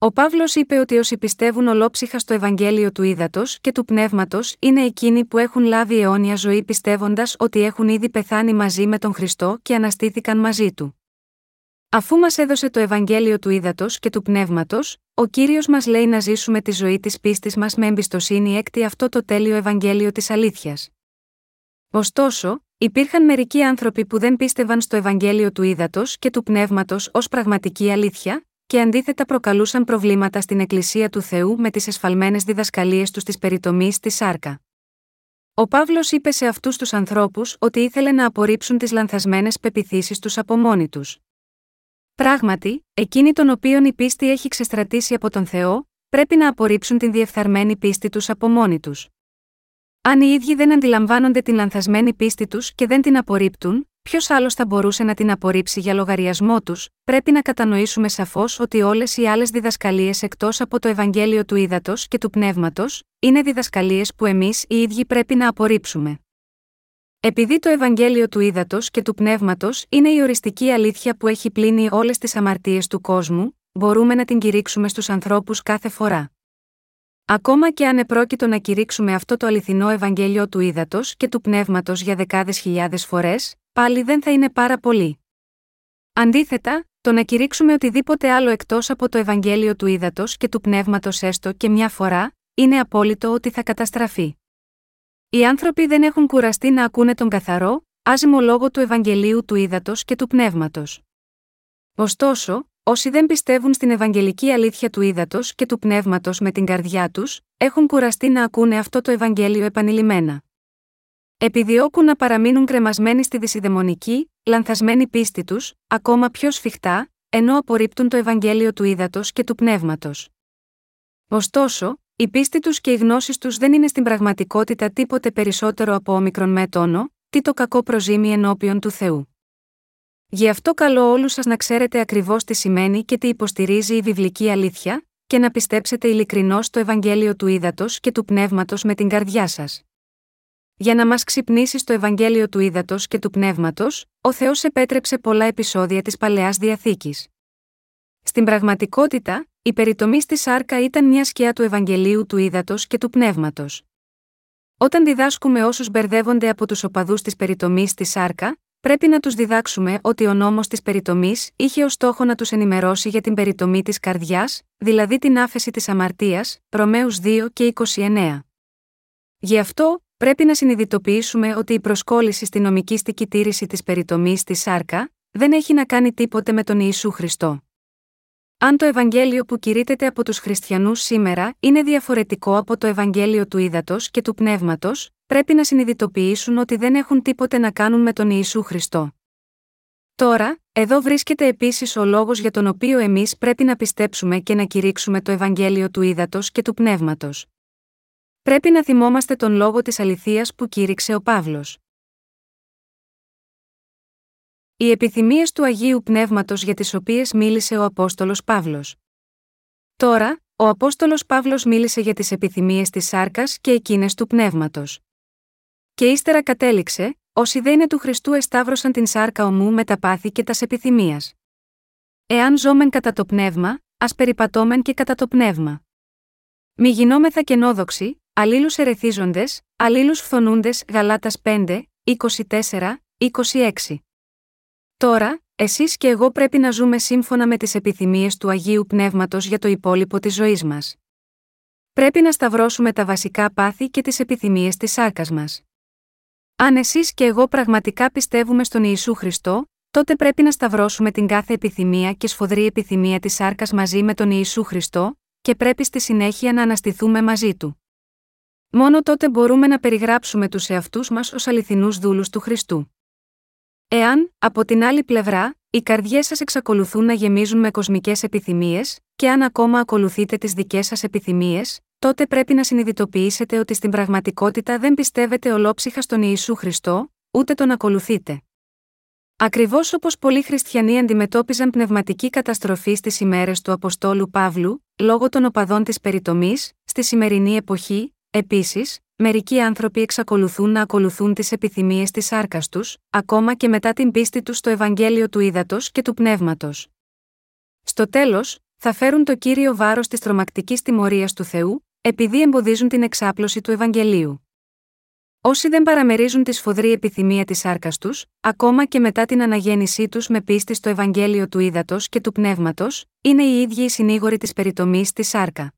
[SPEAKER 1] Ο Παύλος είπε ότι όσοι πιστεύουν ολόψυχα στο Ευαγγέλιο του Ήδατος και του Πνεύματος είναι εκείνοι που έχουν λάβει αιώνια ζωή πιστεύοντας ότι έχουν ήδη πεθάνει μαζί με τον Χριστό και αναστήθηκαν μαζί του. Αφού μας έδωσε το Ευαγγέλιο του Ήδατος και του Πνεύματος, ο κύριος μας λέει να ζήσουμε τη ζωή της πίστης μας με εμπιστοσύνη έκτη αυτό το τέλειο Ευαγγέλιο της αλήθειας. Ωστόσο, υπήρχαν μερικοί άνθρωποι που δεν πίστευαν στο Ευαγγέλιο του Ήδατος και του Πνεύματος ως πραγματική αλήθεια, και αντίθετα προκαλούσαν προβλήματα στην Εκκλησία του Θεού με τις εσφαλμένες διδασκαλίες τους της περιτομής στη Σάρκα. Ο Παύλος είπε σε αυτούς τους ανθρώπους ότι ήθελε να απορρίψουν τις λανθασμένες πεπιθήσεις τους από μόνοι τους. Πράγματι, εκείνοι των οποίων η πίστη έχει ξεστρατήσει από τον Θεό, πρέπει να απορρίψουν την διεφθαρμένη πίστη τους από μόνοι τους. Αν οι ίδιοι δεν αντιλαμβάνονται την λανθασμένη πίστη τους και δεν την απορρίπτουν, ποιος άλλος θα μπορούσε να την απορρίψει για λογαριασμό τους, πρέπει να κατανοήσουμε σαφώς ότι όλες οι άλλες διδασκαλίες εκτός από το Ευαγγέλιο του Ήδατος και του Πνεύματος, είναι διδασκαλίες που εμείς οι ίδιοι πρέπει να απορρίψουμε. Επειδή το Ευαγγέλιο του Ήδατος και του Πνεύματος είναι η οριστική αλήθεια που έχει πλύνει όλες τις αμαρτίες του κόσμου, μπορούμε να την κηρύξουμε στους ανθρώπους κάθε φορά. Ακόμα και αν επρόκειτο να κηρύξουμε αυτό το αληθινό Ευαγγέλιο του Ήδατος και του Πνεύματος για δεκάδες χιλιάδες φορές, πάλι δεν θα είναι πάρα πολύ. Αντίθετα, το να κηρύξουμε οτιδήποτε άλλο εκτός από το Ευαγγέλιο του Ήδατος και του Πνεύματος έστω και μια φορά, είναι απόλυτο ότι θα καταστραφεί. Οι άνθρωποι δεν έχουν κουραστεί να ακούνε τον καθαρό, άζημο λόγο του Ευαγγελίου του Ήδατος και του Πνεύματος. Ωστόσο, όσοι δεν πιστεύουν στην Ευαγγελική αλήθεια του Ήδατο και του Πνεύματος με την καρδιά τους, έχουν κουραστεί να ακούνε αυτό το Ευαγγέλιο επανειλημμένα. Επιδιώκουν να παραμείνουν κρεμασμένοι στη δυσιδαιμονική, λανθασμένη πίστη τους, ακόμα πιο σφιχτά, ενώ απορρίπτουν το Ευαγγέλιο του Ήδατο και του Πνεύματος. Ωστόσο, η πίστη τους και οι γνώσεις τους δεν είναι στην πραγματικότητα τίποτε περισσότερο από όμικρον με τόνο, τι το κακό προζήμι ενώπιον του Θεού. Γι' αυτό καλώ όλους σας να ξέρετε ακριβώς τι σημαίνει και τι υποστηρίζει η βιβλική αλήθεια, και να πιστέψετε ειλικρινώς το Ευαγγέλιο του Ήδατος και του Πνεύματος με την καρδιά σας. Για να μας ξυπνήσει στο Ευαγγέλιο του Ήδατος και του Πνεύματος, ο Θεός επέτρεψε πολλά επεισόδια της παλαιάς διαθήκης. Στην πραγματικότητα, η περιτομή στη σάρκα ήταν μια σκιά του Ευαγγελίου του Ήδατος και του Πνεύματος. Όταν διδάσκουμε όσους μπερδεύονται από τους οπαδούς της περιτομής στη σάρκα, πρέπει να τους διδάξουμε ότι ο νόμος της περιτομής είχε ως στόχο να τους ενημερώσει για την περιτομή της καρδιάς, δηλαδή την άφεση της αμαρτίας, Ρωμαίους 2 και 29. Γι' αυτό, πρέπει να συνειδητοποιήσουμε ότι η προσκόλληση στη νομικήστικη τήρηση της περιτομής στη σάρκα, δεν έχει να κάνει τίποτε με τον Ιησού Χριστό. Αν το Ευαγγέλιο που κηρύτεται από τους χριστιανούς σήμερα είναι διαφορετικό από το Ευαγγέλιο του Ήδατος και του Πνεύματος, πρέπει να συνειδητοποιήσουν ότι δεν έχουν τίποτε να κάνουν με τον Ιησού Χριστό. Τώρα, εδώ βρίσκεται επίσης ο λόγος για τον οποίο εμείς πρέπει να πιστέψουμε και να κηρύξουμε το Ευαγγέλιο του Ήδατος και του Πνεύματος. Πρέπει να θυμόμαστε τον λόγο της αληθείας που κήρυξε ο Παύλος. Οι επιθυμίες του Αγίου Πνεύματος για τις οποίες μίλησε ο Απόστολος Παύλος. Τώρα, ο Απόστολος Παύλος μίλησε για τις επιθυμίες της σάρκας και εκείνες του Πνεύματος. Και ύστερα κατέληξε, όσοι δεν είναι του Χριστού εσταύρωσαν την σάρκα ομού με τα πάθη και τας επιθυμίας. Εάν ζώμεν κατά το πνεύμα, ας περιπατώμεν και κατά το πνεύμα. Μη γινόμεθα κενόδοξοι, αλλήλους ερεθίζοντες, αλλήλους φθονούντες Γαλάτας 5, 24, 26. Τώρα, εσείς και εγώ πρέπει να ζούμε σύμφωνα με τις επιθυμίες του Αγίου Πνεύματος για το υπόλοιπο της ζωής μας. Πρέπει να σταυρώσουμε τα βασικά πάθη και τις επιθυμίες της σάρκας μας. Αν εσείς και εγώ πραγματικά πιστεύουμε στον Ιησού Χριστό, τότε πρέπει να σταυρώσουμε την κάθε επιθυμία και σφοδρή επιθυμία της σάρκας μαζί με τον Ιησού Χριστό, και πρέπει στη συνέχεια να αναστηθούμε μαζί του. Μόνο τότε μπορούμε να περιγράψουμε τους εαυτούς μας ως αληθινούς δούλους του Χριστού. Εάν, από την άλλη πλευρά, οι καρδιές σας εξακολουθούν να γεμίζουν με κοσμικές επιθυμίες, και αν ακόμα ακολουθείτε τις δικές σας επιθυμίες, τότε πρέπει να συνειδητοποιήσετε ότι στην πραγματικότητα δεν πιστεύετε ολόψυχα στον Ιησού Χριστό, ούτε τον ακολουθείτε. Ακριβώς όπως πολλοί χριστιανοί αντιμετώπιζαν πνευματική καταστροφή στις ημέρες του Αποστόλου Παύλου, λόγω των οπαδών της περιτομής, στη σημερινή εποχή, επίσης, μερικοί άνθρωποι εξακολουθούν να ακολουθούν τις επιθυμίες της άρκα τους, ακόμα και μετά την πίστη τους στο Ευαγγέλιο του Ήδατος και του Πνεύματος. Στο τέλος, θα φέρουν το κύριο βάρος της τρομακτικής τιμωρίας του Θεού, επειδή εμποδίζουν την εξάπλωση του Ευαγγελίου. Όσοι δεν παραμερίζουν τη σφοδρή επιθυμία της άρκα τους, ακόμα και μετά την αναγέννησή τους με πίστη στο Ευαγγέλιο του Ήδατος και του Πνεύματος, είναι οι ίδιοι οι συνήγοροι της περιτομής στη σάρκα.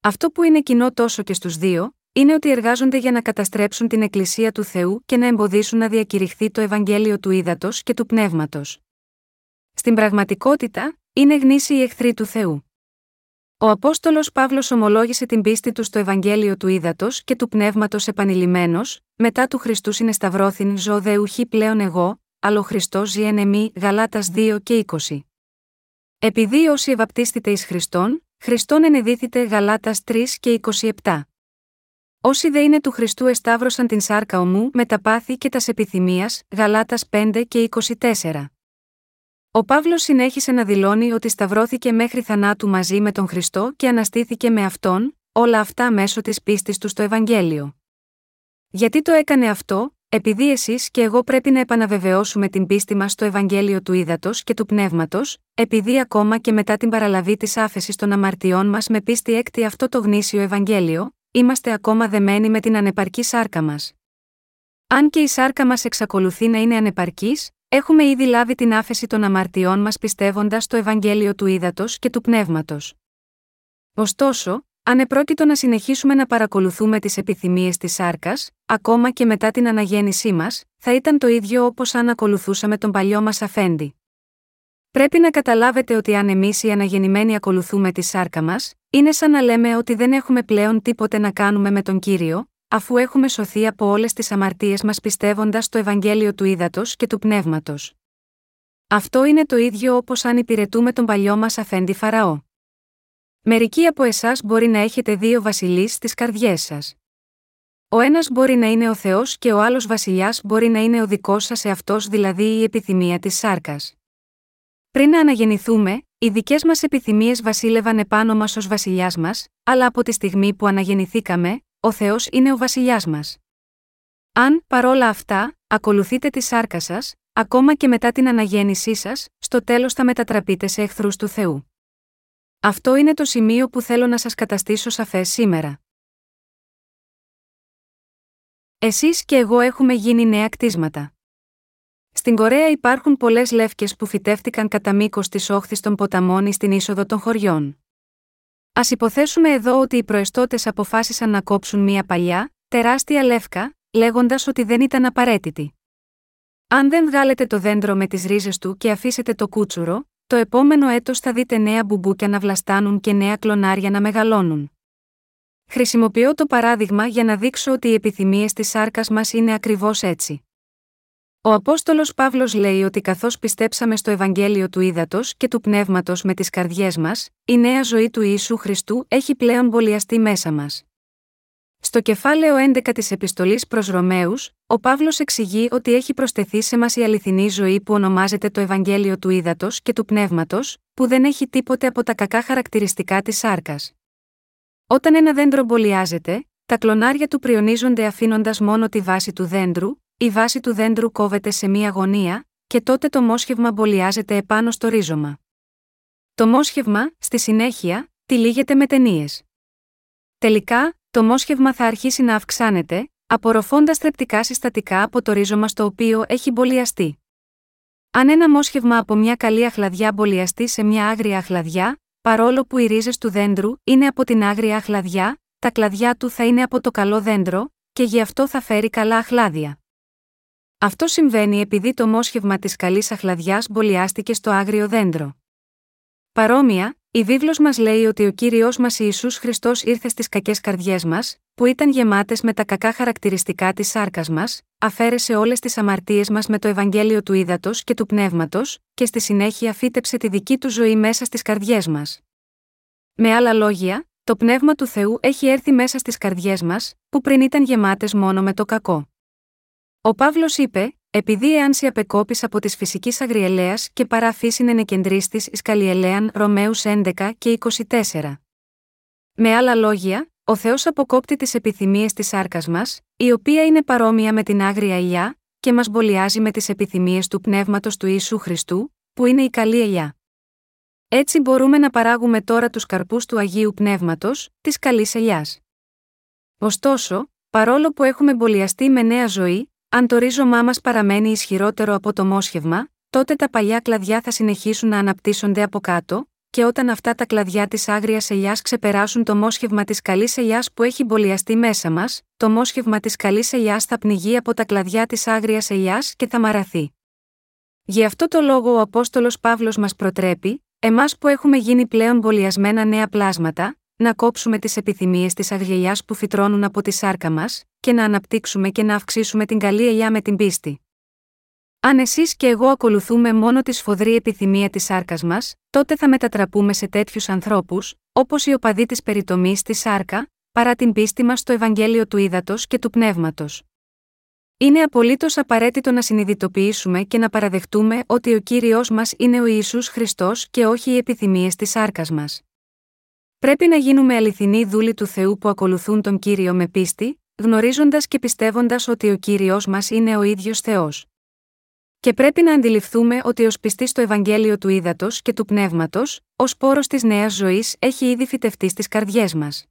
[SPEAKER 1] Αυτό που είναι κοινό τόσο και στους δύο, είναι ότι εργάζονται για να καταστρέψουν την Εκκλησία του Θεού και να εμποδίσουν να διακηρυχθεί το Ευαγγέλιο του Ήδατος και του Πνεύματος. Στην πραγματικότητα, είναι γνήσιοι εχθροί του Θεού. Ο Απόστολος Παύλος ομολόγησε την πίστη του στο Ευαγγέλιο του Ήδατος και του Πνεύματος επανειλημμένος, μετά του Χριστού συνεσταυρώθην ζω δε ουχή πλέον εγώ, αλλά ο Χριστός ζει εν εμή, Γαλάτας 2 και 20. Επειδή όσοι ευαπτίστητε εις Χριστόν, Χριστόν ενεδίθητε Γαλάτας 3 και 27. Όσοι δε είναι του Χριστού εσταύρωσαν την σάρκα ομού με τα πάθη και τας επιθυμίας, Γαλάτας 5 και 24. Ο Παύλος συνέχισε να δηλώνει ότι σταυρώθηκε μέχρι θανάτου μαζί με τον Χριστό και αναστήθηκε με αυτόν, όλα αυτά μέσω της πίστης του στο Ευαγγέλιο. Γιατί το έκανε αυτό, επειδή εσείς και εγώ πρέπει να επαναβεβαιώσουμε την πίστη μας στο Ευαγγέλιο του Ήδατος και του Πνεύματος, επειδή ακόμα και μετά την παραλαβή της άφεσης των αμαρτιών μας με πίστη έκτη αυτό το γνήσιο Ευαγγέλιο, είμαστε ακόμα δεμένοι με την ανεπαρκή σάρκα μας. Αν και η σάρκα μας εξακολουθεί να είναι ανεπαρκής, Έχουμε ήδη λάβει την άφεση των αμαρτιών μας πιστεύοντας στο Ευαγγέλιο του Ήδατος και του Πνεύματος. Ωστόσο, αν επρόκειτο να συνεχίσουμε να παρακολουθούμε τις επιθυμίες της σάρκας, ακόμα και μετά την αναγέννησή μας, θα ήταν το ίδιο όπως αν ακολουθούσαμε τον παλιό μας αφέντη. Πρέπει να καταλάβετε ότι αν εμείς οι αναγεννημένοι ακολουθούμε τη σάρκα μας, είναι σαν να λέμε ότι δεν έχουμε πλέον τίποτε να κάνουμε με τον κύριο, αφού έχουμε σωθεί από όλες τις αμαρτίες μας πιστεύοντας το Ευαγγέλιο του Ήδατος και του Πνεύματος. Αυτό είναι το ίδιο όπως αν υπηρετούμε τον παλιό μας αφέντη Φαραώ. Μερικοί από εσάς μπορεί να έχετε δύο βασιλείς στις καρδιές σας. Ο ένας μπορεί να είναι ο Θεός και ο άλλος βασιλιάς μπορεί να είναι ο δικός σας εαυτός, δηλαδή η επιθυμία της σάρκας. Πριν να αναγεννηθούμε, οι δικές μας επιθυμίες βασίλευαν επάνω μας ως βασιλιάς μας, αλλά από τη στιγμή που αναγεννηθήκαμε, ο Θεός είναι ο βασιλιάς μας. Αν, παρόλα αυτά, ακολουθείτε τη σάρκα σας, ακόμα και μετά την αναγέννησή σας, στο τέλος θα μετατραπείτε σε εχθρούς του Θεού. Αυτό είναι το σημείο που θέλω να σας καταστήσω σαφές σήμερα. Εσείς και εγώ έχουμε γίνει νέα κτίσματα. Στην Κορέα υπάρχουν πολλές λεύκες που φυτεύτηκαν κατά μήκος της όχθης των ποταμών ή στην είσοδο των χωριών. Α υποθέσουμε εδώ ότι οι προεστώτες αποφάσισαν να κόψουν μία παλιά, τεράστια λεύκα, λέγοντας ότι δεν ήταν απαραίτητη. Αν δεν βγάλετε το δέντρο με τις ρίζες του και αφήσετε το κούτσουρο, το επόμενο έτος θα δείτε νέα μπουμπούκια να βλαστάνουν και νέα κλονάρια να μεγαλώνουν. Χρησιμοποιώ το παράδειγμα για να δείξω ότι οι επιθυμίες της σάρκας μας είναι ακριβώς έτσι. Ο Απόστολος Παύλος λέει ότι καθώς πιστέψαμε στο Ευαγγέλιο του Ήδατος και του Πνεύματος με τις καρδιές μας, η νέα ζωή του Ιησού Χριστού έχει πλέον μπολιαστεί μέσα μας. Στο κεφάλαιο 11 της Επιστολής προς Ρωμαίους, ο Παύλος εξηγεί ότι έχει προσθεθεί σε μας η αληθινή ζωή που ονομάζεται το Ευαγγέλιο του Ήδατος και του Πνεύματος, που δεν έχει τίποτε από τα κακά χαρακτηριστικά της σάρκας. Όταν ένα δέντρο μπολιάζεται, τα κλονάρια του πριονίζονται αφήνοντας μόνο τη βάση του δέντρου, η βάση του δέντρου κόβεται σε μία γωνία, και τότε το μόσχευμα μπολιάζεται επάνω στο ρίζωμα. Το μόσχευμα, στη συνέχεια, τυλίγεται με ταινίες. Τελικά, το μόσχευμα θα αρχίσει να αυξάνεται, απορροφώντας θρεπτικά συστατικά από το ρίζωμα στο οποίο έχει μπολιαστεί. Αν ένα μόσχευμα από μια καλή αχλαδιά μπολιαστεί σε μια άγρια αχλαδιά, παρόλο που οι ρίζες του δέντρου είναι από την άγρια αχλαδιά, τα κλαδιά του θα είναι από το καλό δέντρο, και γι' αυτό θα φέρει καλά αχλάδια. Αυτό συμβαίνει επειδή το μόσχευμα της καλής αχλαδιάς μπολιάστηκε στο άγριο δέντρο. Παρόμοια, η βίβλος μας λέει ότι ο κύριος μας Ιησούς Χριστός ήρθε στις κακές καρδιές μας, που ήταν γεμάτες με τα κακά χαρακτηριστικά της σάρκας μας, αφαίρεσε όλες τις αμαρτίες μας με το Ευαγγέλιο του Ήδατος και του Πνεύματος, και στη συνέχεια φύτεψε τη δική του ζωή μέσα στις καρδιές μας. Με άλλα λόγια, το πνεύμα του Θεού έχει έρθει μέσα στις καρδιές μας, που πριν ήταν γεμάτες μόνο με το κακό. Ο Παύλος είπε: Επειδή εάν σε απεκόπης από της φυσικής αγριελέα και παρά φύσιν ενεκεντρίστη εις καλλιελέαν Ρωμαίους 11 και 24. Με άλλα λόγια, ο Θεός αποκόπτει τις επιθυμίες της άρκας μας, η οποία είναι παρόμοια με την άγρια ηλιά, και μας μπολιάζει με τις επιθυμίες του πνεύματος του Ιησού Χριστού, που είναι η καλή ελιά. Έτσι μπορούμε να παράγουμε τώρα τους καρπούς του Αγίου Πνεύματος, της καλής ελιά. Ωστόσο, παρόλο που έχουμε μπολιαστεί με νέα ζωή, αν το ρίζωμά μας παραμένει ισχυρότερο από το μόσχευμα, τότε τα παλιά κλαδιά θα συνεχίσουν να αναπτύσσονται από κάτω, και όταν αυτά τα κλαδιά της άγριας ελιάς ξεπεράσουν το μόσχευμα της καλής ελιάς που έχει μπολιαστεί μέσα μας, το μόσχευμα της καλής ελιάς θα πνιγεί από τα κλαδιά της άγριας ελιάς και θα μαραθεί. Γι' αυτό το λόγο ο Απόστολος Παύλος μας προτρέπει, εμάς που έχουμε γίνει πλέον μπολιασμένα νέα πλάσματα, να κόψουμε τις επιθυμίες της αγριελιά που φυτρώνουν από τη σάρκα μας, και να αναπτύξουμε και να αυξήσουμε την καλή ελιά με την πίστη. Αν εσείς και εγώ ακολουθούμε μόνο τη σφοδρή επιθυμία της σάρκας μας, τότε θα μετατραπούμε σε τέτοιους ανθρώπους, όπως οι οπαδοί της περιτομής στη σάρκα, παρά την πίστη μας στο Ευαγγέλιο του Ήδατος και του Πνεύματος. Είναι απολύτως απαραίτητο να συνειδητοποιήσουμε και να παραδεχτούμε ότι ο κύριος μας είναι ο Ισού Χριστός και όχι οι επιθυμίες της σάρκας μας. Πρέπει να γίνουμε αληθινοί δούλοι του Θεού που ακολουθούν τον κύριο με πίστη, γνωρίζοντας και πιστεύοντας ότι ο κύριος μας είναι ο ίδιος Θεός. Και πρέπει να αντιληφθούμε ότι ως πιστή στο Ευαγγέλιο του Ήδατος και του Πνεύματος, ως πόρος της νέας ζωής έχει ήδη φυτευτεί στις καρδιές μας.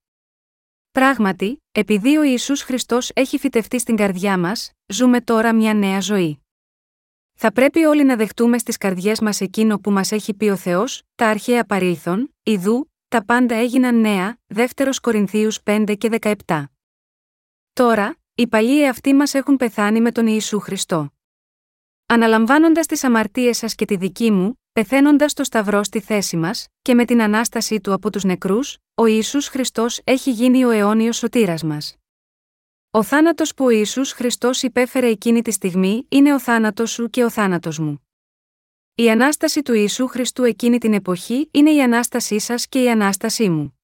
[SPEAKER 1] Πράγματι, επειδή ο Ιησούς Χριστός έχει φυτευτεί στην καρδιά μας, ζούμε τώρα μια νέα ζωή. Θα πρέπει όλοι να δεχτούμε στις καρδιές μας εκείνο που μας έχει πει ο Θεός, τα αρχαία παρήλθον, ιδού, τα πάντα έγιναν νέα, 2 Κορινθίους 5 και 17. Τώρα, οι παλιοί εαυτοί μας έχουν πεθάνει με τον Ιησού Χριστό. Αναλαμβάνοντας τις αμαρτίες σας και τη δική μου, πεθαίνοντας το Σταυρό στη θέση μας, και με την ανάστασή του από τους νεκρούς, ο Ισού Χριστός έχει γίνει ο αιώνιος σωτήρας μας. Ο θάνατος που ο Ιησούς Χριστός υπέφερε εκείνη τη στιγμή είναι ο θάνατος σου και ο θάνατος μου. Η ανάσταση του Ιησού Χριστού εκείνη την εποχή είναι η ανάστασή σας και η ανάστασή μου.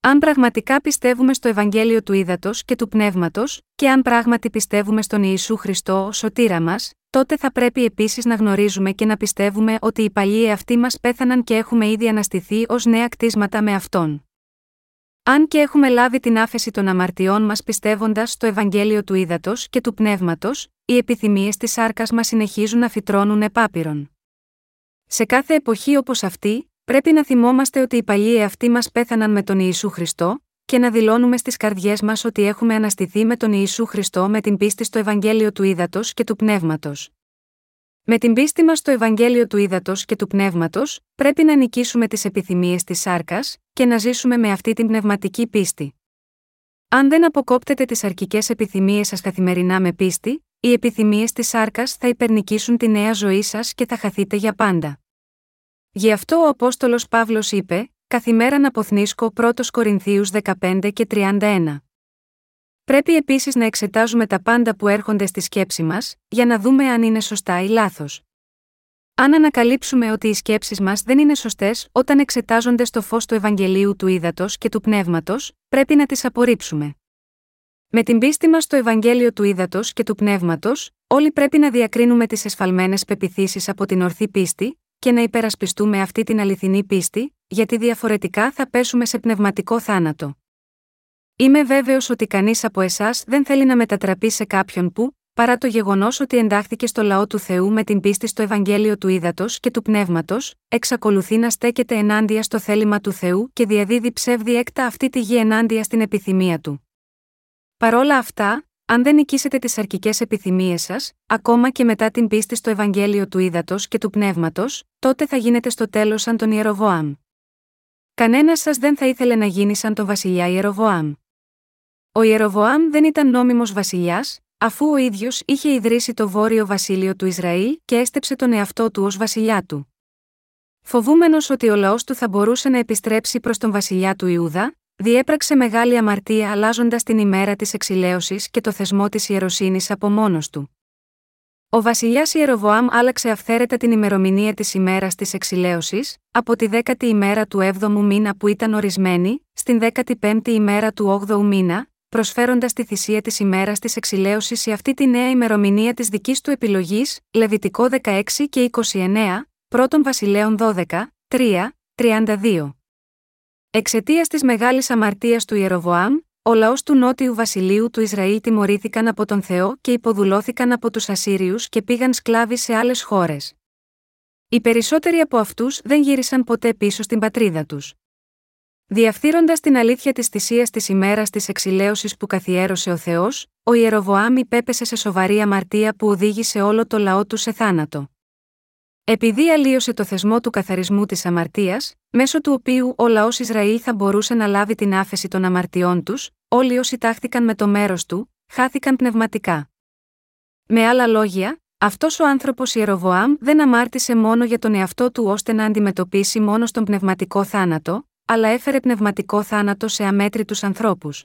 [SPEAKER 1] Αν πραγματικά πιστεύουμε στο Ευαγγέλιο του Ήδατος και του Πνεύματος, και αν πράγματι πιστεύουμε στον Ιησού Χριστό ως σωτήρα μας, τότε θα πρέπει επίσης να γνωρίζουμε και να πιστεύουμε ότι οι παλιοί εαυτοί μας πέθαναν και έχουμε ήδη αναστηθεί ως νέα κτίσματα με αυτόν. Αν και έχουμε λάβει την άφεση των αμαρτιών μας πιστεύοντας στο Ευαγγέλιο του Ήδατος και του Πνεύματος, οι επιθυμίες της σάρκας μας συνεχίζουν να φυτρώνουν επάπειρον. Σε κάθε εποχή όπως αυτή, πρέπει να θυμόμαστε ότι οι παλιοί εαυτοί μας πέθαναν με τον Ιησού Χριστό, και να δηλώνουμε στις καρδιές μας ότι έχουμε αναστηθεί με τον Ιησού Χριστό με την πίστη στο Ευαγγέλιο του Ήδατος και του Πνεύματος. Με την πίστη μας στο Ευαγγέλιο του Ήδατος και του Πνεύματος, πρέπει να νικήσουμε τις επιθυμίες της σάρκας, και να ζήσουμε με αυτή την πνευματική πίστη. Αν δεν αποκόπτετε τις αρκικέ επιθυμίες σας καθημερινά με πίστη, οι επιθυμίες της σάρκας θα υπερνικήσουν τη νέα ζωή σας και θα χαθείτε για πάντα. Γι' αυτό ο Απόστολος Παύλος είπε: Καθημέρα να αποθνίσκω 1 Κορινθίους 15 και 31. Πρέπει επίσης να εξετάζουμε τα πάντα που έρχονται στη σκέψη μας, για να δούμε αν είναι σωστά ή λάθος. Αν ανακαλύψουμε ότι οι σκέψεις μας δεν είναι σωστές όταν εξετάζονται στο φως του Ευαγγελίου του Ήδατος και του Πνεύματος, πρέπει να τις απορρίψουμε. Με την πίστη μας στο Ευαγγέλιο του Ήδατος και του Πνεύματος, όλοι πρέπει να διακρίνουμε τις εσφαλμένες πεπιθήσεις από την ορθή πίστη, και να υπερασπιστούμε αυτή την αληθινή πίστη, γιατί διαφορετικά θα πέσουμε σε πνευματικό θάνατο. Είμαι βέβαιος ότι κανείς από εσάς δεν θέλει να μετατραπεί σε κάποιον που, παρά το γεγονός ότι εντάχθηκε στο λαό του Θεού με την πίστη στο Ευαγγέλιο του Ήδατος και του Πνεύματος, εξακολουθεί να στέκεται ενάντια στο θέλημα του Θεού και διαδίδει ψεύδι έκτα αυτή τη γη ενάντια στην επιθυμία του. Παρόλα αυτά, αν δεν νικήσετε τις αρκικέ επιθυμίες σας, ακόμα και μετά την πίστη στο Ευαγγέλιο του Ήδατος και του Πνεύματος, τότε θα γίνετε στο τέλος σαν τον Ιεροβοάμ. Κανένας σας δεν θα ήθελε να γίνει σαν τον βασιλιά Ιεροβοάμ. Ο Ιεροβοάμ δεν ήταν νόμιμος βασιλιάς, αφού ο ίδιος είχε ιδρύσει το βόρειο βασίλειο του Ισραήλ και έστεψε τον εαυτό του ως βασιλιά του. Φοβούμενος ότι ο λαός του θα μπορούσε να επιστρέψει προς τον βασιλιά του Ιούδα, διέπραξε μεγάλη αμαρτία αλλάζοντας την ημέρα της εξηλαίωσης και το θεσμό της ιεροσύνης από μόνος του. Ο βασιλιάς Ιεροβοάμ άλλαξε αυθαίρετα την ημερομηνία της ημέρας της εξηλαίωσης, από τη 10η ημέρα του 7ου μήνα που ήταν ορισμένη, στην 15η ημέρα του 8ου μήνα, προσφέροντας τη θυσία της ημέρας της εξηλαίωσης σε αυτή τη νέα ημερομηνία της δικής του επιλογής, Λεβιτικό 16 και 29, πρώτον Βασιλέων 12, 3, 32. Εξαιτίας της μεγάλης αμαρτίας του Ιεροβοάμ, ο λαός του νότιου βασιλείου του Ισραήλ τιμωρήθηκαν από τον Θεό και υποδουλώθηκαν από τους Ασσύριους και πήγαν σκλάβοι σε άλλες χώρες. Οι περισσότεροι από αυτούς δεν γύρισαν ποτέ πίσω στην πατρίδα τους. Διαφθείροντας την αλήθεια της θυσίας της ημέρας της εξηλαίωσης που καθιέρωσε ο Θεός, ο Ιεροβοάμ υπέπεσε σε σοβαρή αμαρτία που οδήγησε όλο το λαό του σε θάνατο. Επειδή αλλίωσε το θεσμό του καθαρισμού της αμαρτίας, μέσω του οποίου ο λαός Ισραήλ θα μπορούσε να λάβει την άφεση των αμαρτιών τους, όλοι όσοι τάχθηκαν με το μέρος του, χάθηκαν πνευματικά. Με άλλα λόγια, αυτός ο άνθρωπος Ιεροβοάμ δεν αμάρτησε μόνο για τον εαυτό του ώστε να αντιμετωπίσει μόνο στον πνευματικό θάνατο, αλλά έφερε πνευματικό θάνατο σε αμέτρητους ανθρώπους.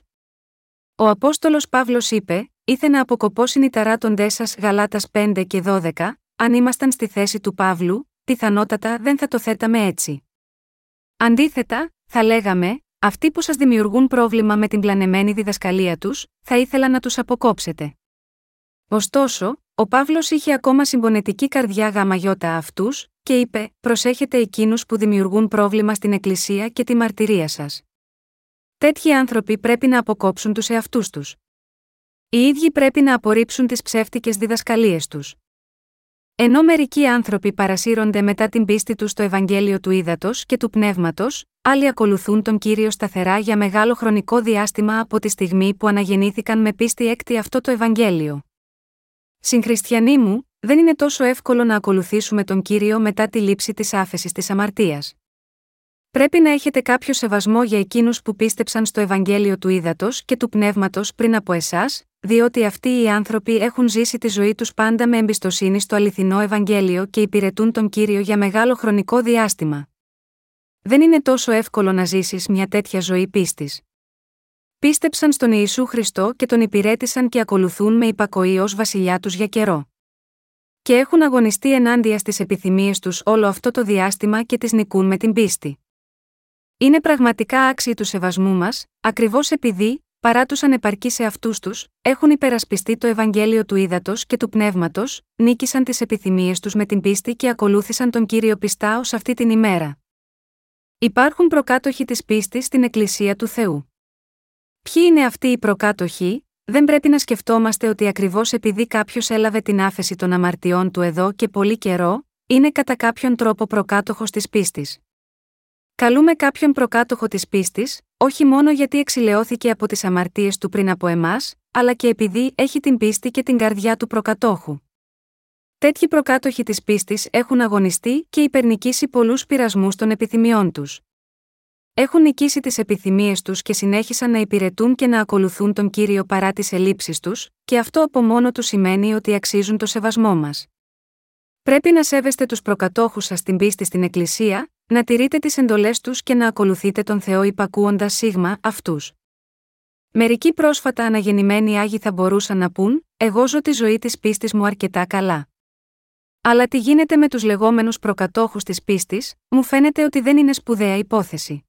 [SPEAKER 1] Ο Απόστολος Παύλος είπε: Ήθε να αποκοπώσει η ταράτοντές σας Γαλάτας 5 και 12, αν ήμασταν στη θέση του Παύλου, πιθανότατα δεν θα το θέταμε έτσι. Αντίθετα, θα λέγαμε, αυτοί που σας δημιουργούν πρόβλημα με την πλανεμένη διδασκαλία τους, θα ήθελα να τους αποκόψετε. Ωστόσο, ο Παύλος είχε ακόμα συμπονετική καρδιά γαμαγιώτα αυτούς, και είπε: Προσέχετε εκείνους που δημιουργούν πρόβλημα στην Εκκλησία και τη μαρτυρία σας. Τέτοιοι άνθρωποι πρέπει να αποκόψουν τους εαυτούς τους. Οι ίδιοι πρέπει να απορρίψουν τις ψεύτικες διδασκαλίες τους. Ενώ μερικοί άνθρωποι παρασύρονται μετά την πίστη τους στο Ευαγγέλιο του Ήδατος και του Πνεύματος, άλλοι ακολουθούν τον κύριο σταθερά για μεγάλο χρονικό διάστημα από τη στιγμή που αναγεννήθηκαν με πίστη έκτη αυτό το Ευαγγέλιο. Συγχριστιανοί μου, δεν είναι τόσο εύκολο να ακολουθήσουμε τον κύριο μετά τη λήψη της άφεσης της αμαρτίας. Πρέπει να έχετε κάποιο σεβασμό για εκείνους που πίστεψαν στο Ευαγγέλιο του Ήδατος και του Πνεύματος πριν από εσάς, διότι αυτοί οι άνθρωποι έχουν ζήσει τη ζωή τους πάντα με εμπιστοσύνη στο αληθινό Ευαγγέλιο και υπηρετούν τον κύριο για μεγάλο χρονικό διάστημα. Δεν είναι τόσο εύκολο να ζήσεις μια τέτοια ζωή πίστης. Πίστεψαν στον Ιησού Χριστό και τον υπηρέτησαν και ακολουθούν με υπακοή ως βασιλιά τους για καιρό. Και έχουν αγωνιστεί ενάντια στις επιθυμίες τους όλο αυτό το διάστημα και τις νικούν με την πίστη. Είναι πραγματικά άξιοι του σεβασμού μας, ακριβώς επειδή, παρά τους ανεπαρκείς σε αυτού τους, έχουν υπερασπιστεί το Ευαγγέλιο του Ήδατος και του Πνεύματος, νίκησαν τις επιθυμίες τους με την πίστη και ακολούθησαν τον κύριο πιστά ω αυτή την ημέρα. Υπάρχουν προκάτοχοι της πίστης στην Εκκλησία του Θεού. Ποιοι είναι αυτοί οι προκάτοχοι, δεν πρέπει να σκεφτόμαστε ότι ακριβώς επειδή κάποιος έλαβε την άφεση των αμαρτιών του εδώ και πολύ καιρό, είναι κατά κάποιον τρόπο προκάτοχος της πίστης. Καλούμε κάποιον προκάτοχο της πίστης, όχι μόνο γιατί εξηλαιώθηκε από τις αμαρτίες του πριν από εμάς, αλλά και επειδή έχει την πίστη και την καρδιά του προκατόχου. Τέτοιοι προκάτοχοι της πίστης έχουν αγωνιστεί και υπερνικήσει πολλούς πειρασμούς των επιθυμιών τους. Έχουν νικήσει τις επιθυμίες τους και συνέχισαν να υπηρετούν και να ακολουθούν τον κύριο παρά τις ελλείψεις τους, και αυτό από μόνο του σημαίνει ότι αξίζουν το σεβασμό μας. Πρέπει να σέβεστε τους προκατόχους σας στην πίστη στην Εκκλησία, να τηρείτε τις εντολές τους και να ακολουθείτε τον Θεό υπακούοντας σίγμα αυτούς. Μερικοί πρόσφατα αναγεννημένοι άγιοι θα μπορούσαν να πούν: Εγώ ζω τη ζωή της πίστης μου αρκετά καλά. Αλλά τι γίνεται με τους λεγόμενους προκατόχους της πίστης, μου φαίνεται ότι δεν είναι σπουδαία υπόθεση.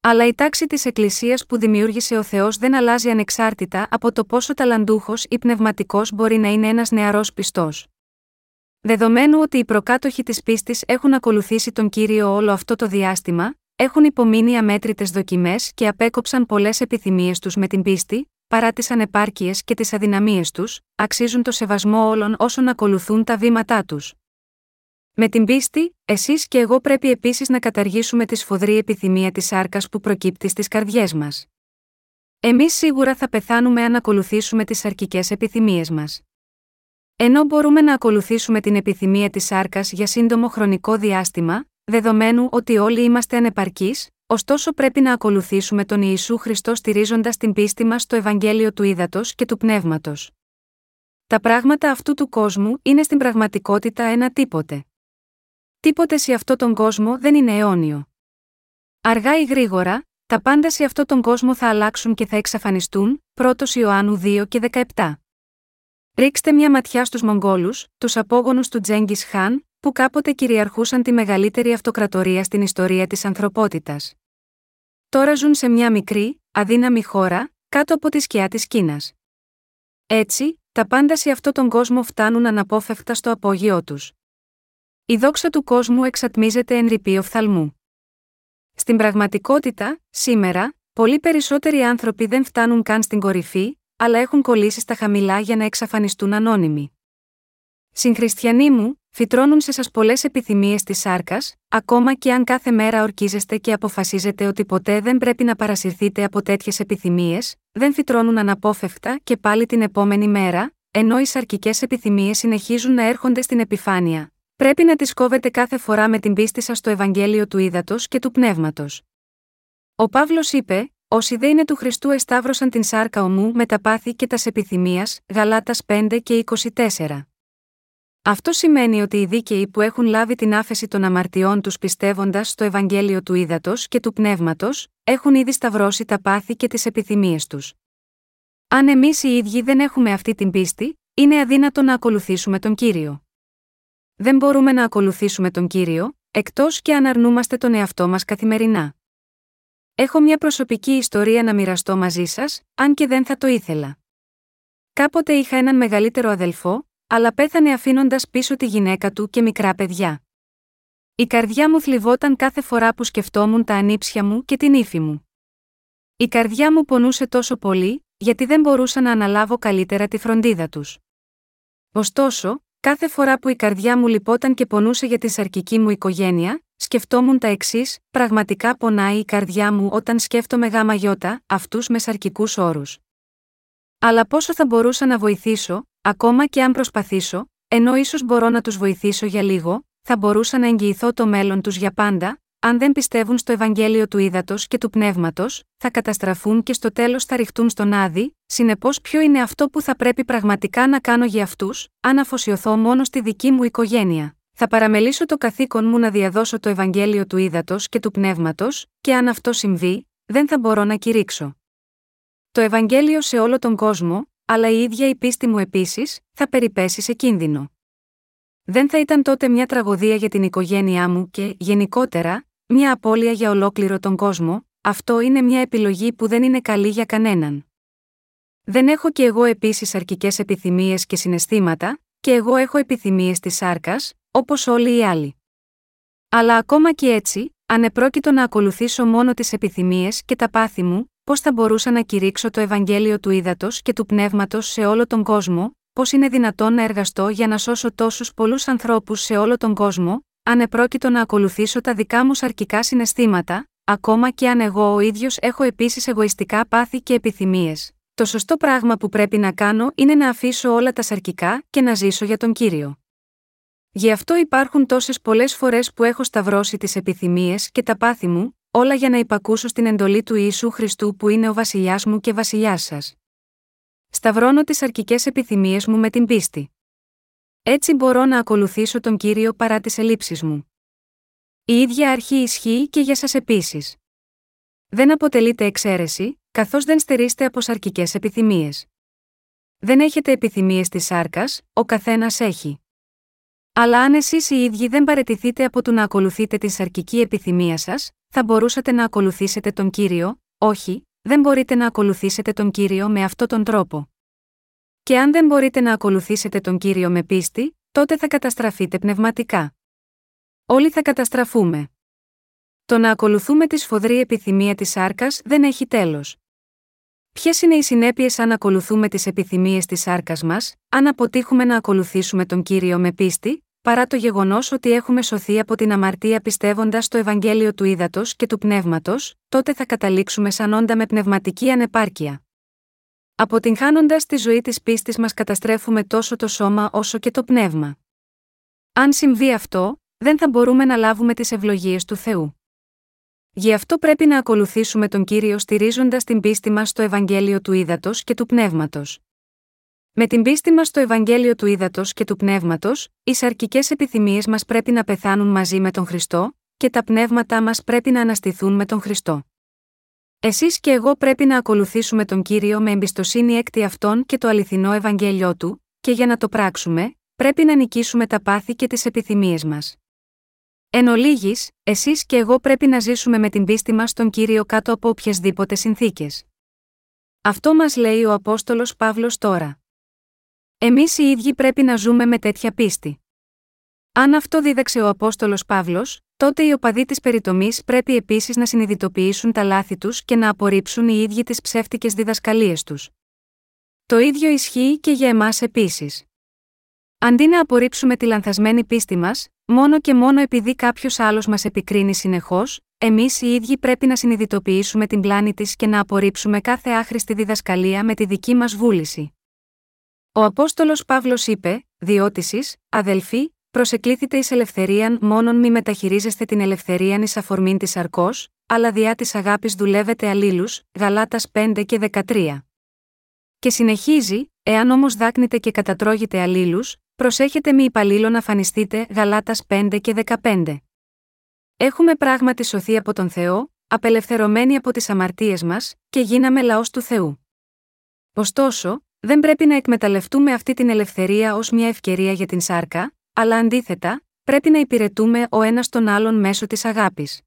[SPEAKER 1] Αλλά η τάξη της Εκκλησίας που δημιούργησε ο Θεός δεν αλλάζει ανεξάρτητα από το πόσο ταλαντούχος ή πνευματικός μπορεί να είναι ένας νεαρός πιστός. Δεδομένου ότι οι προκάτοχοι της πίστης έχουν ακολουθήσει τον κύριο όλο αυτό το διάστημα, έχουν υπομείνει αμέτρητες δοκιμές και απέκοψαν πολλές επιθυμίες τους με την πίστη, παρά τις ανεπάρκειες και τις αδυναμίες τους, αξίζουν το σεβασμό όλων όσων ακολουθούν τα βήματά τους. Με την πίστη, εσείς και εγώ πρέπει επίσης να καταργήσουμε τη σφοδρή επιθυμία της άρκα που προκύπτει στις καρδιές μας. Εμείς σίγουρα θα πεθάνουμε αν ακολουθήσουμε τις αρκικέ επιθυμίες μας. Ενώ μπορούμε να ακολουθήσουμε την επιθυμία της άρκας για σύντομο χρονικό διάστημα, δεδομένου ότι όλοι είμαστε ανεπαρκείς, ωστόσο πρέπει να ακολουθήσουμε τον Ιησού Χριστό στηρίζοντας την πίστη μας στο Ευαγγέλιο του Ήδατος και του Πνεύματος. Τα πράγματα αυτού του κόσμου είναι στην πραγματικότητα ένα τίποτε. Τίποτε σε αυτόν τον κόσμο δεν είναι αιώνιο. Αργά ή γρήγορα, τα πάντα σε αυτόν τον κόσμο θα αλλάξουν και θα εξαφανιστούν, 1 Ιωάννου 2 και 17. Ρίξτε μια ματιά στους Μογγόλους, τους απόγονους του Τζέγκη Χάν, που κάποτε κυριαρχούσαν τη μεγαλύτερη αυτοκρατορία στην ιστορία της ανθρωπότητας. Τώρα ζουν σε μια μικρή, αδύναμη χώρα, κάτω από τη σκιά της Κίνας. Έτσι, τα πάντα σε αυτόν τον κόσμο φτάνουν αναπόφευκτα στο απόγειό τους. Η δόξα του κόσμου εξατμίζεται εν ρηπή οφθαλμού. Στην πραγματικότητα, σήμερα, πολύ περισσότεροι άνθρωποι δεν φτάνουν καν στην κορυφή, αλλά έχουν κολλήσει στα χαμηλά για να εξαφανιστούν ανώνυμοι. Συγχριστιανοί μου, φυτρώνουν σε σας πολλές επιθυμίες της σάρκας, ακόμα και αν κάθε μέρα ορκίζεστε και αποφασίζετε ότι ποτέ δεν πρέπει να παρασυρθείτε από τέτοιες επιθυμίες, δεν φυτρώνουν αναπόφευκτα και πάλι την επόμενη μέρα, ενώ οι σαρκικές επιθυμίες συνεχίζουν να έρχονται στην επιφάνεια. Πρέπει να τις κόβετε κάθε φορά με την πίστη σας στο Ευαγγέλιο του Ήδατος και του Πνεύματος. Ο Παύλος είπε: Όσοι δεν είναι του Χριστού εσταύρωσαν την σάρκα ομού με τα πάθη και τας επιθυμίας, Γαλάτας 5 και 24. Αυτό σημαίνει ότι οι δίκαιοι που έχουν λάβει την άφεση των αμαρτιών τους πιστεύοντας στο Ευαγγέλιο του Ήδατος και του Πνεύματος, έχουν ήδη σταυρώσει τα πάθη και τις επιθυμίες τους. Αν εμείς οι ίδιοι δεν έχουμε αυτή την πίστη, είναι αδύνατο να ακολουθήσουμε τον κύριο. Δεν μπορούμε να ακολουθήσουμε τον κύριο, εκτός και αν αρνούμαστε τον εαυτό μας καθημερινά. Έχω μια προσωπική ιστορία να μοιραστώ μαζί σας, αν και δεν θα το ήθελα. Κάποτε είχα έναν μεγαλύτερο αδελφό, αλλά πέθανε αφήνοντας πίσω τη γυναίκα του και μικρά παιδιά. Η καρδιά μου θλιβόταν κάθε φορά που σκεφτόμουν τα ανήψια μου και την ύφη μου. Η καρδιά μου πονούσε τόσο πολύ, γιατί δεν μπορούσα να αναλάβω καλύτερα τη φροντίδα τους. Ωστόσο, κάθε φορά που η καρδιά μου λυπόταν και πονούσε για τη σαρκική μου οικογένεια, σκεφτόμουν τα εξής: Πραγματικά πονάει η καρδιά μου όταν σκέφτομαι γάμα γιώτα, αυτούς με σαρκικούς όρους. Αλλά πόσο θα μπορούσα να βοηθήσω, ακόμα και αν προσπαθήσω, ενώ ίσως μπορώ να τους βοηθήσω για λίγο, θα μπορούσα να εγγυηθώ το μέλλον τους για πάντα, αν δεν πιστεύουν στο Ευαγγέλιο του ύδατο και του πνεύματος, θα καταστραφούν και στο τέλος θα ρηχτούν στον άδει, συνεπώς ποιο είναι αυτό που θα πρέπει πραγματικά να κάνω για αυτούς, αν αφοσιωθώ μόνο στη δική μου οικογένεια. Θα παραμελήσω το καθήκον μου να διαδώσω το Ευαγγέλιο του ύδατο και του πνεύματος, και αν αυτό συμβεί, δεν θα μπορώ να κηρύξω. Το Ευαγγέλιο σε όλο τον κόσμο, αλλά η ίδια η πίστη μου επίσης, θα περιπέσει σε κίνδυνο. Δεν θα ήταν τότε μια τραγωδία για την οικογένειά μου και, γενικότερα, μια απώλεια για ολόκληρο τον κόσμο, αυτό είναι μια επιλογή που δεν είναι καλή για κανέναν. Δεν έχω και εγώ επίσης αρκικές επιθυμίες και συναισθήματα, και εγώ έχω επιθυμίες της σάρκας, όπως όλοι οι άλλοι. Αλλά ακόμα και έτσι, αν επρόκειτο να ακολουθήσω μόνο τις επιθυμίες και τα πάθη μου, πώς θα μπορούσα να κηρύξω το Ευαγγέλιο του ύδατο και του πνεύματος σε όλο τον κόσμο, πώς είναι δυνατόν να εργαστώ για να σώσω τόσους πολλούς ανθρώπους σε όλο τον κόσμο, αν επρόκειτο να ακολουθήσω τα δικά μου σαρκικά συναισθήματα, ακόμα και αν εγώ ο ίδιος έχω επίσης εγωιστικά πάθη και επιθυμίες. Το σωστό πράγμα που πρέπει να κάνω είναι να αφήσω όλα τα σαρκικά και να ζήσω για τον κύριο. Γι' αυτό υπάρχουν τόσες πολλές φορές που έχω σταυρώσει τις επιθυμίες και τα πάθη μου, όλα για να υπακούσω στην εντολή του Ιησού Χριστού που είναι ο βασιλιάς μου και βασιλιάς σας. Σταυρώνω τις αρκικέ επιθυμίες μου με την πίστη. Έτσι μπορώ να ακολουθήσω τον κύριο παρά τις ελλείψεις μου. Η ίδια αρχή ισχύει και για σας επίσης. Δεν αποτελείτε εξαίρεση, καθώς δεν στερείστε από σαρκικές επιθυμίες. Δεν έχετε επιθυμίες της σάρκας, ο καθένας έχει. Αλλά αν εσείς οι ίδιοι δεν παρετηθείτε από το να ακολουθείτε την σαρκική επιθυμία σας, θα μπορούσατε να ακολουθήσετε τον κύριο, όχι, δεν μπορείτε να ακολουθήσετε τον κύριο με αυτόν τον τρόπο. Και αν δεν μπορείτε να ακολουθήσετε τον κύριο με πίστη, τότε θα καταστραφείτε πνευματικά. Όλοι θα καταστραφούμε. Το να ακολουθούμε τη σφοδρή επιθυμία της σάρκας δεν έχει τέλος. Ποιες είναι οι συνέπειες αν ακολουθούμε τις επιθυμίες της σάρκας μας, αν αποτύχουμε να ακολουθήσουμε τον κύριο με πίστη, παρά το γεγονός ότι έχουμε σωθεί από την αμαρτία πιστεύοντας στο Ευαγγέλιο του ύδατο και του πνεύματος, τότε θα καταλήξουμε σαν όντα με πνευματική ανεπάρκεια. Αποτυγχάνοντας τη ζωή της πίστης μας καταστρέφουμε τόσο το σώμα όσο και το πνεύμα. Αν συμβεί αυτό, δεν θα μπορούμε να λάβουμε τις ευλογίες του Θεού. Γι' αυτό πρέπει να ακολουθήσουμε τον κύριο στηρίζοντας την πίστη μας στο Ευαγγέλιο του ύδατο και του πνεύματος. Με την πίστη μας στο Ευαγγέλιο του ύδατο και του πνεύματος, οι σαρκικές επιθυμίες μας πρέπει να πεθάνουν μαζί με τον Χριστό, και τα πνεύματά μας πρέπει να αναστηθούν με τον Χριστό. Εσείς και εγώ πρέπει να ακολουθήσουμε τον κύριο με εμπιστοσύνη έκτη αυτόν και το αληθινό Ευαγγέλιο του, και για να το πράξουμε, πρέπει να νικήσουμε τα πάθη και τις επιθυμίες μας. Εν ολίγης, εσείς και εγώ πρέπει να ζήσουμε με την πίστη μας στον κύριο κάτω από οποιασδήποτε συνθήκες. Αυτό μας λέει ο Απόστολος Παύλος τώρα. Εμείς οι ίδιοι πρέπει να ζούμε με τέτοια πίστη. Αν αυτό δίδαξε ο Απόστολος Παύλος, τότε οι οπαδοί της περιτομής πρέπει επίσης να συνειδητοποιήσουν τα λάθη τους και να απορρίψουν οι ίδιοι τις ψεύτικες διδασκαλίες τους. Το ίδιο ισχύει και για εμάς επίσης. Αντί να απορρίψουμε τη λανθασμένη πίστη μας, μόνο και μόνο επειδή κάποιος άλλος μας επικρίνει συνεχώς, εμείς οι ίδιοι πρέπει να συνειδητοποιήσουμε την πλάνη της και να απορρίψουμε κάθε άχρηστη διδασκαλία με τη δική μας βούληση. Ο Απόστολος Παύλος είπε: Διότησης, αδελφοί, προσεκλήθητε εις ελευθερίαν μόνον μη μεταχειρίζεστε την ελευθερίαν εις αφορμήν της αρκός, αλλά διά της αγάπης δουλεύετε αλλήλους, Γαλάτας 5 και 13. Και συνεχίζει, εάν όμως δάκνετε και κατατρώγετε αλλήλους, προσέχετε μη υπαλλήλω να φανιστείτε, Γαλάτας 5 και 15. Έχουμε πράγματι σωθεί από τον Θεό, απελευθερωμένοι από τις αμαρτίες μας, και γίναμε λαός του Θεού. Ωστόσο, δεν πρέπει να εκμεταλλευτούμε αυτή την ελευθερία ως μια ευκαιρία για την σάρκα, αλλά αντίθετα, πρέπει να υπηρετούμε ο ένας τον άλλον μέσω της αγάπης.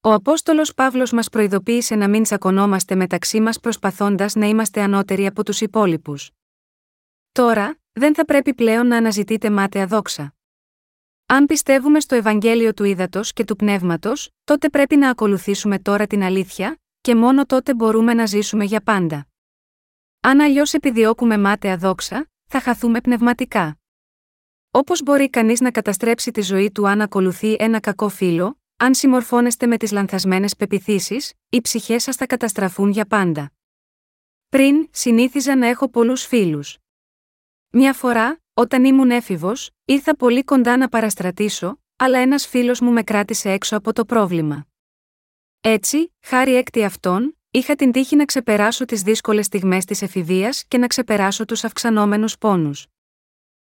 [SPEAKER 1] Ο Απόστολος Παύλος μας προειδοποίησε να μην τσακωνόμαστε μεταξύ μας προσπαθώντας να είμαστε ανώτεροι από τους υπόλοιπους. Τώρα, δεν θα πρέπει πλέον να αναζητείτε μάταια δόξα. Αν πιστεύουμε στο Ευαγγέλιο του Ήδατος και του Πνεύματος, τότε πρέπει να ακολουθήσουμε τώρα την αλήθεια, και μόνο τότε μπορούμε να ζήσουμε για πάντα. Αν αλλιώς επιδιώκουμε μάταια δόξα, θα χαθούμε πνευματικά. Όπως μπορεί κανείς να καταστρέψει τη ζωή του αν ακολουθεί ένα κακό φίλο, αν συμμορφώνεστε με τις λανθασμένες πεπιθήσεις, οι ψυχές σας θα καταστραφούν για πάντα. Πριν, συνήθιζα να έχω πολλούς φίλους. Μια φορά, όταν ήμουν έφηβος, ήρθα πολύ κοντά να παραστρατήσω, αλλά ένας φίλος μου με κράτησε έξω από το πρόβλημα. Έτσι, χάρη έκτη αυτών, είχα την τύχη να ξεπεράσω τις δύσκολες στιγμές της εφηβείας και να ξεπεράσω τους αυξανόμενους πόνους.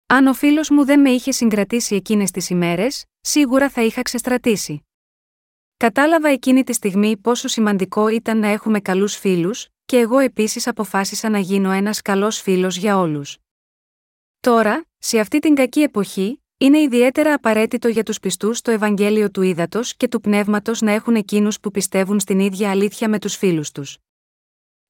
[SPEAKER 1] Αν ο φίλος μου δεν με είχε συγκρατήσει εκείνες τις ημέρες, σίγουρα θα είχα ξεστρατήσει. Κατάλαβα εκείνη τη στιγμή πόσο σημαντικό ήταν να έχουμε καλούς φίλους, και εγώ επίσης αποφάσισα να γίνω ένας καλός φίλος για όλους. Τώρα, σε αυτή την κακή εποχή, είναι ιδιαίτερα απαραίτητο για τους πιστούς το Ευαγγέλιο του Ήδατος και του Πνεύματος να έχουν εκείνους που πιστεύουν στην ίδια αλήθεια με τους φίλους τους.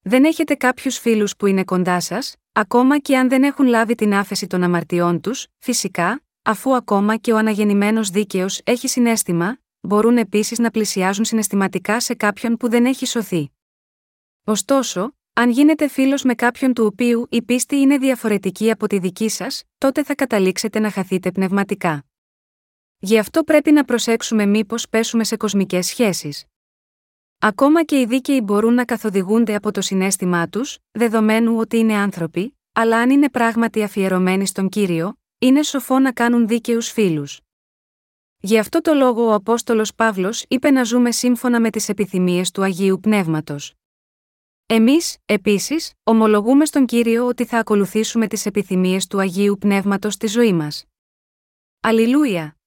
[SPEAKER 1] Δεν έχετε κάποιους φίλους που είναι κοντά σας, ακόμα και αν δεν έχουν λάβει την άφεση των αμαρτιών τους, φυσικά, αφού ακόμα και ο αναγεννημένος δίκαιος έχει συνέστημα, μπορούν επίσης να πλησιάζουν συναισθηματικά σε κάποιον που δεν έχει σωθεί. Ωστόσο, αν γίνετε φίλος με κάποιον του οποίου η πίστη είναι διαφορετική από τη δική σας, τότε θα καταλήξετε να χαθείτε πνευματικά. Γι' αυτό πρέπει να προσέξουμε μήπως πέσουμε σε κοσμικές σχέσεις. Ακόμα και οι δίκαιοι μπορούν να καθοδηγούνται από το συνέστημά τους, δεδομένου ότι είναι άνθρωποι, αλλά αν είναι πράγματι αφιερωμένοι στον κύριο, είναι σοφό να κάνουν δίκαιους φίλους. Γι' αυτό το λόγο ο Απόστολος Παύλος είπε να ζούμε σύμφωνα με τις επιθυμίες του Αγίου Πνεύματος. Εμείς, επίσης, ομολογούμε στον κύριο ότι θα ακολουθήσουμε τις επιθυμίες του Αγίου Πνεύματος στη ζωή μας. Αλληλούια!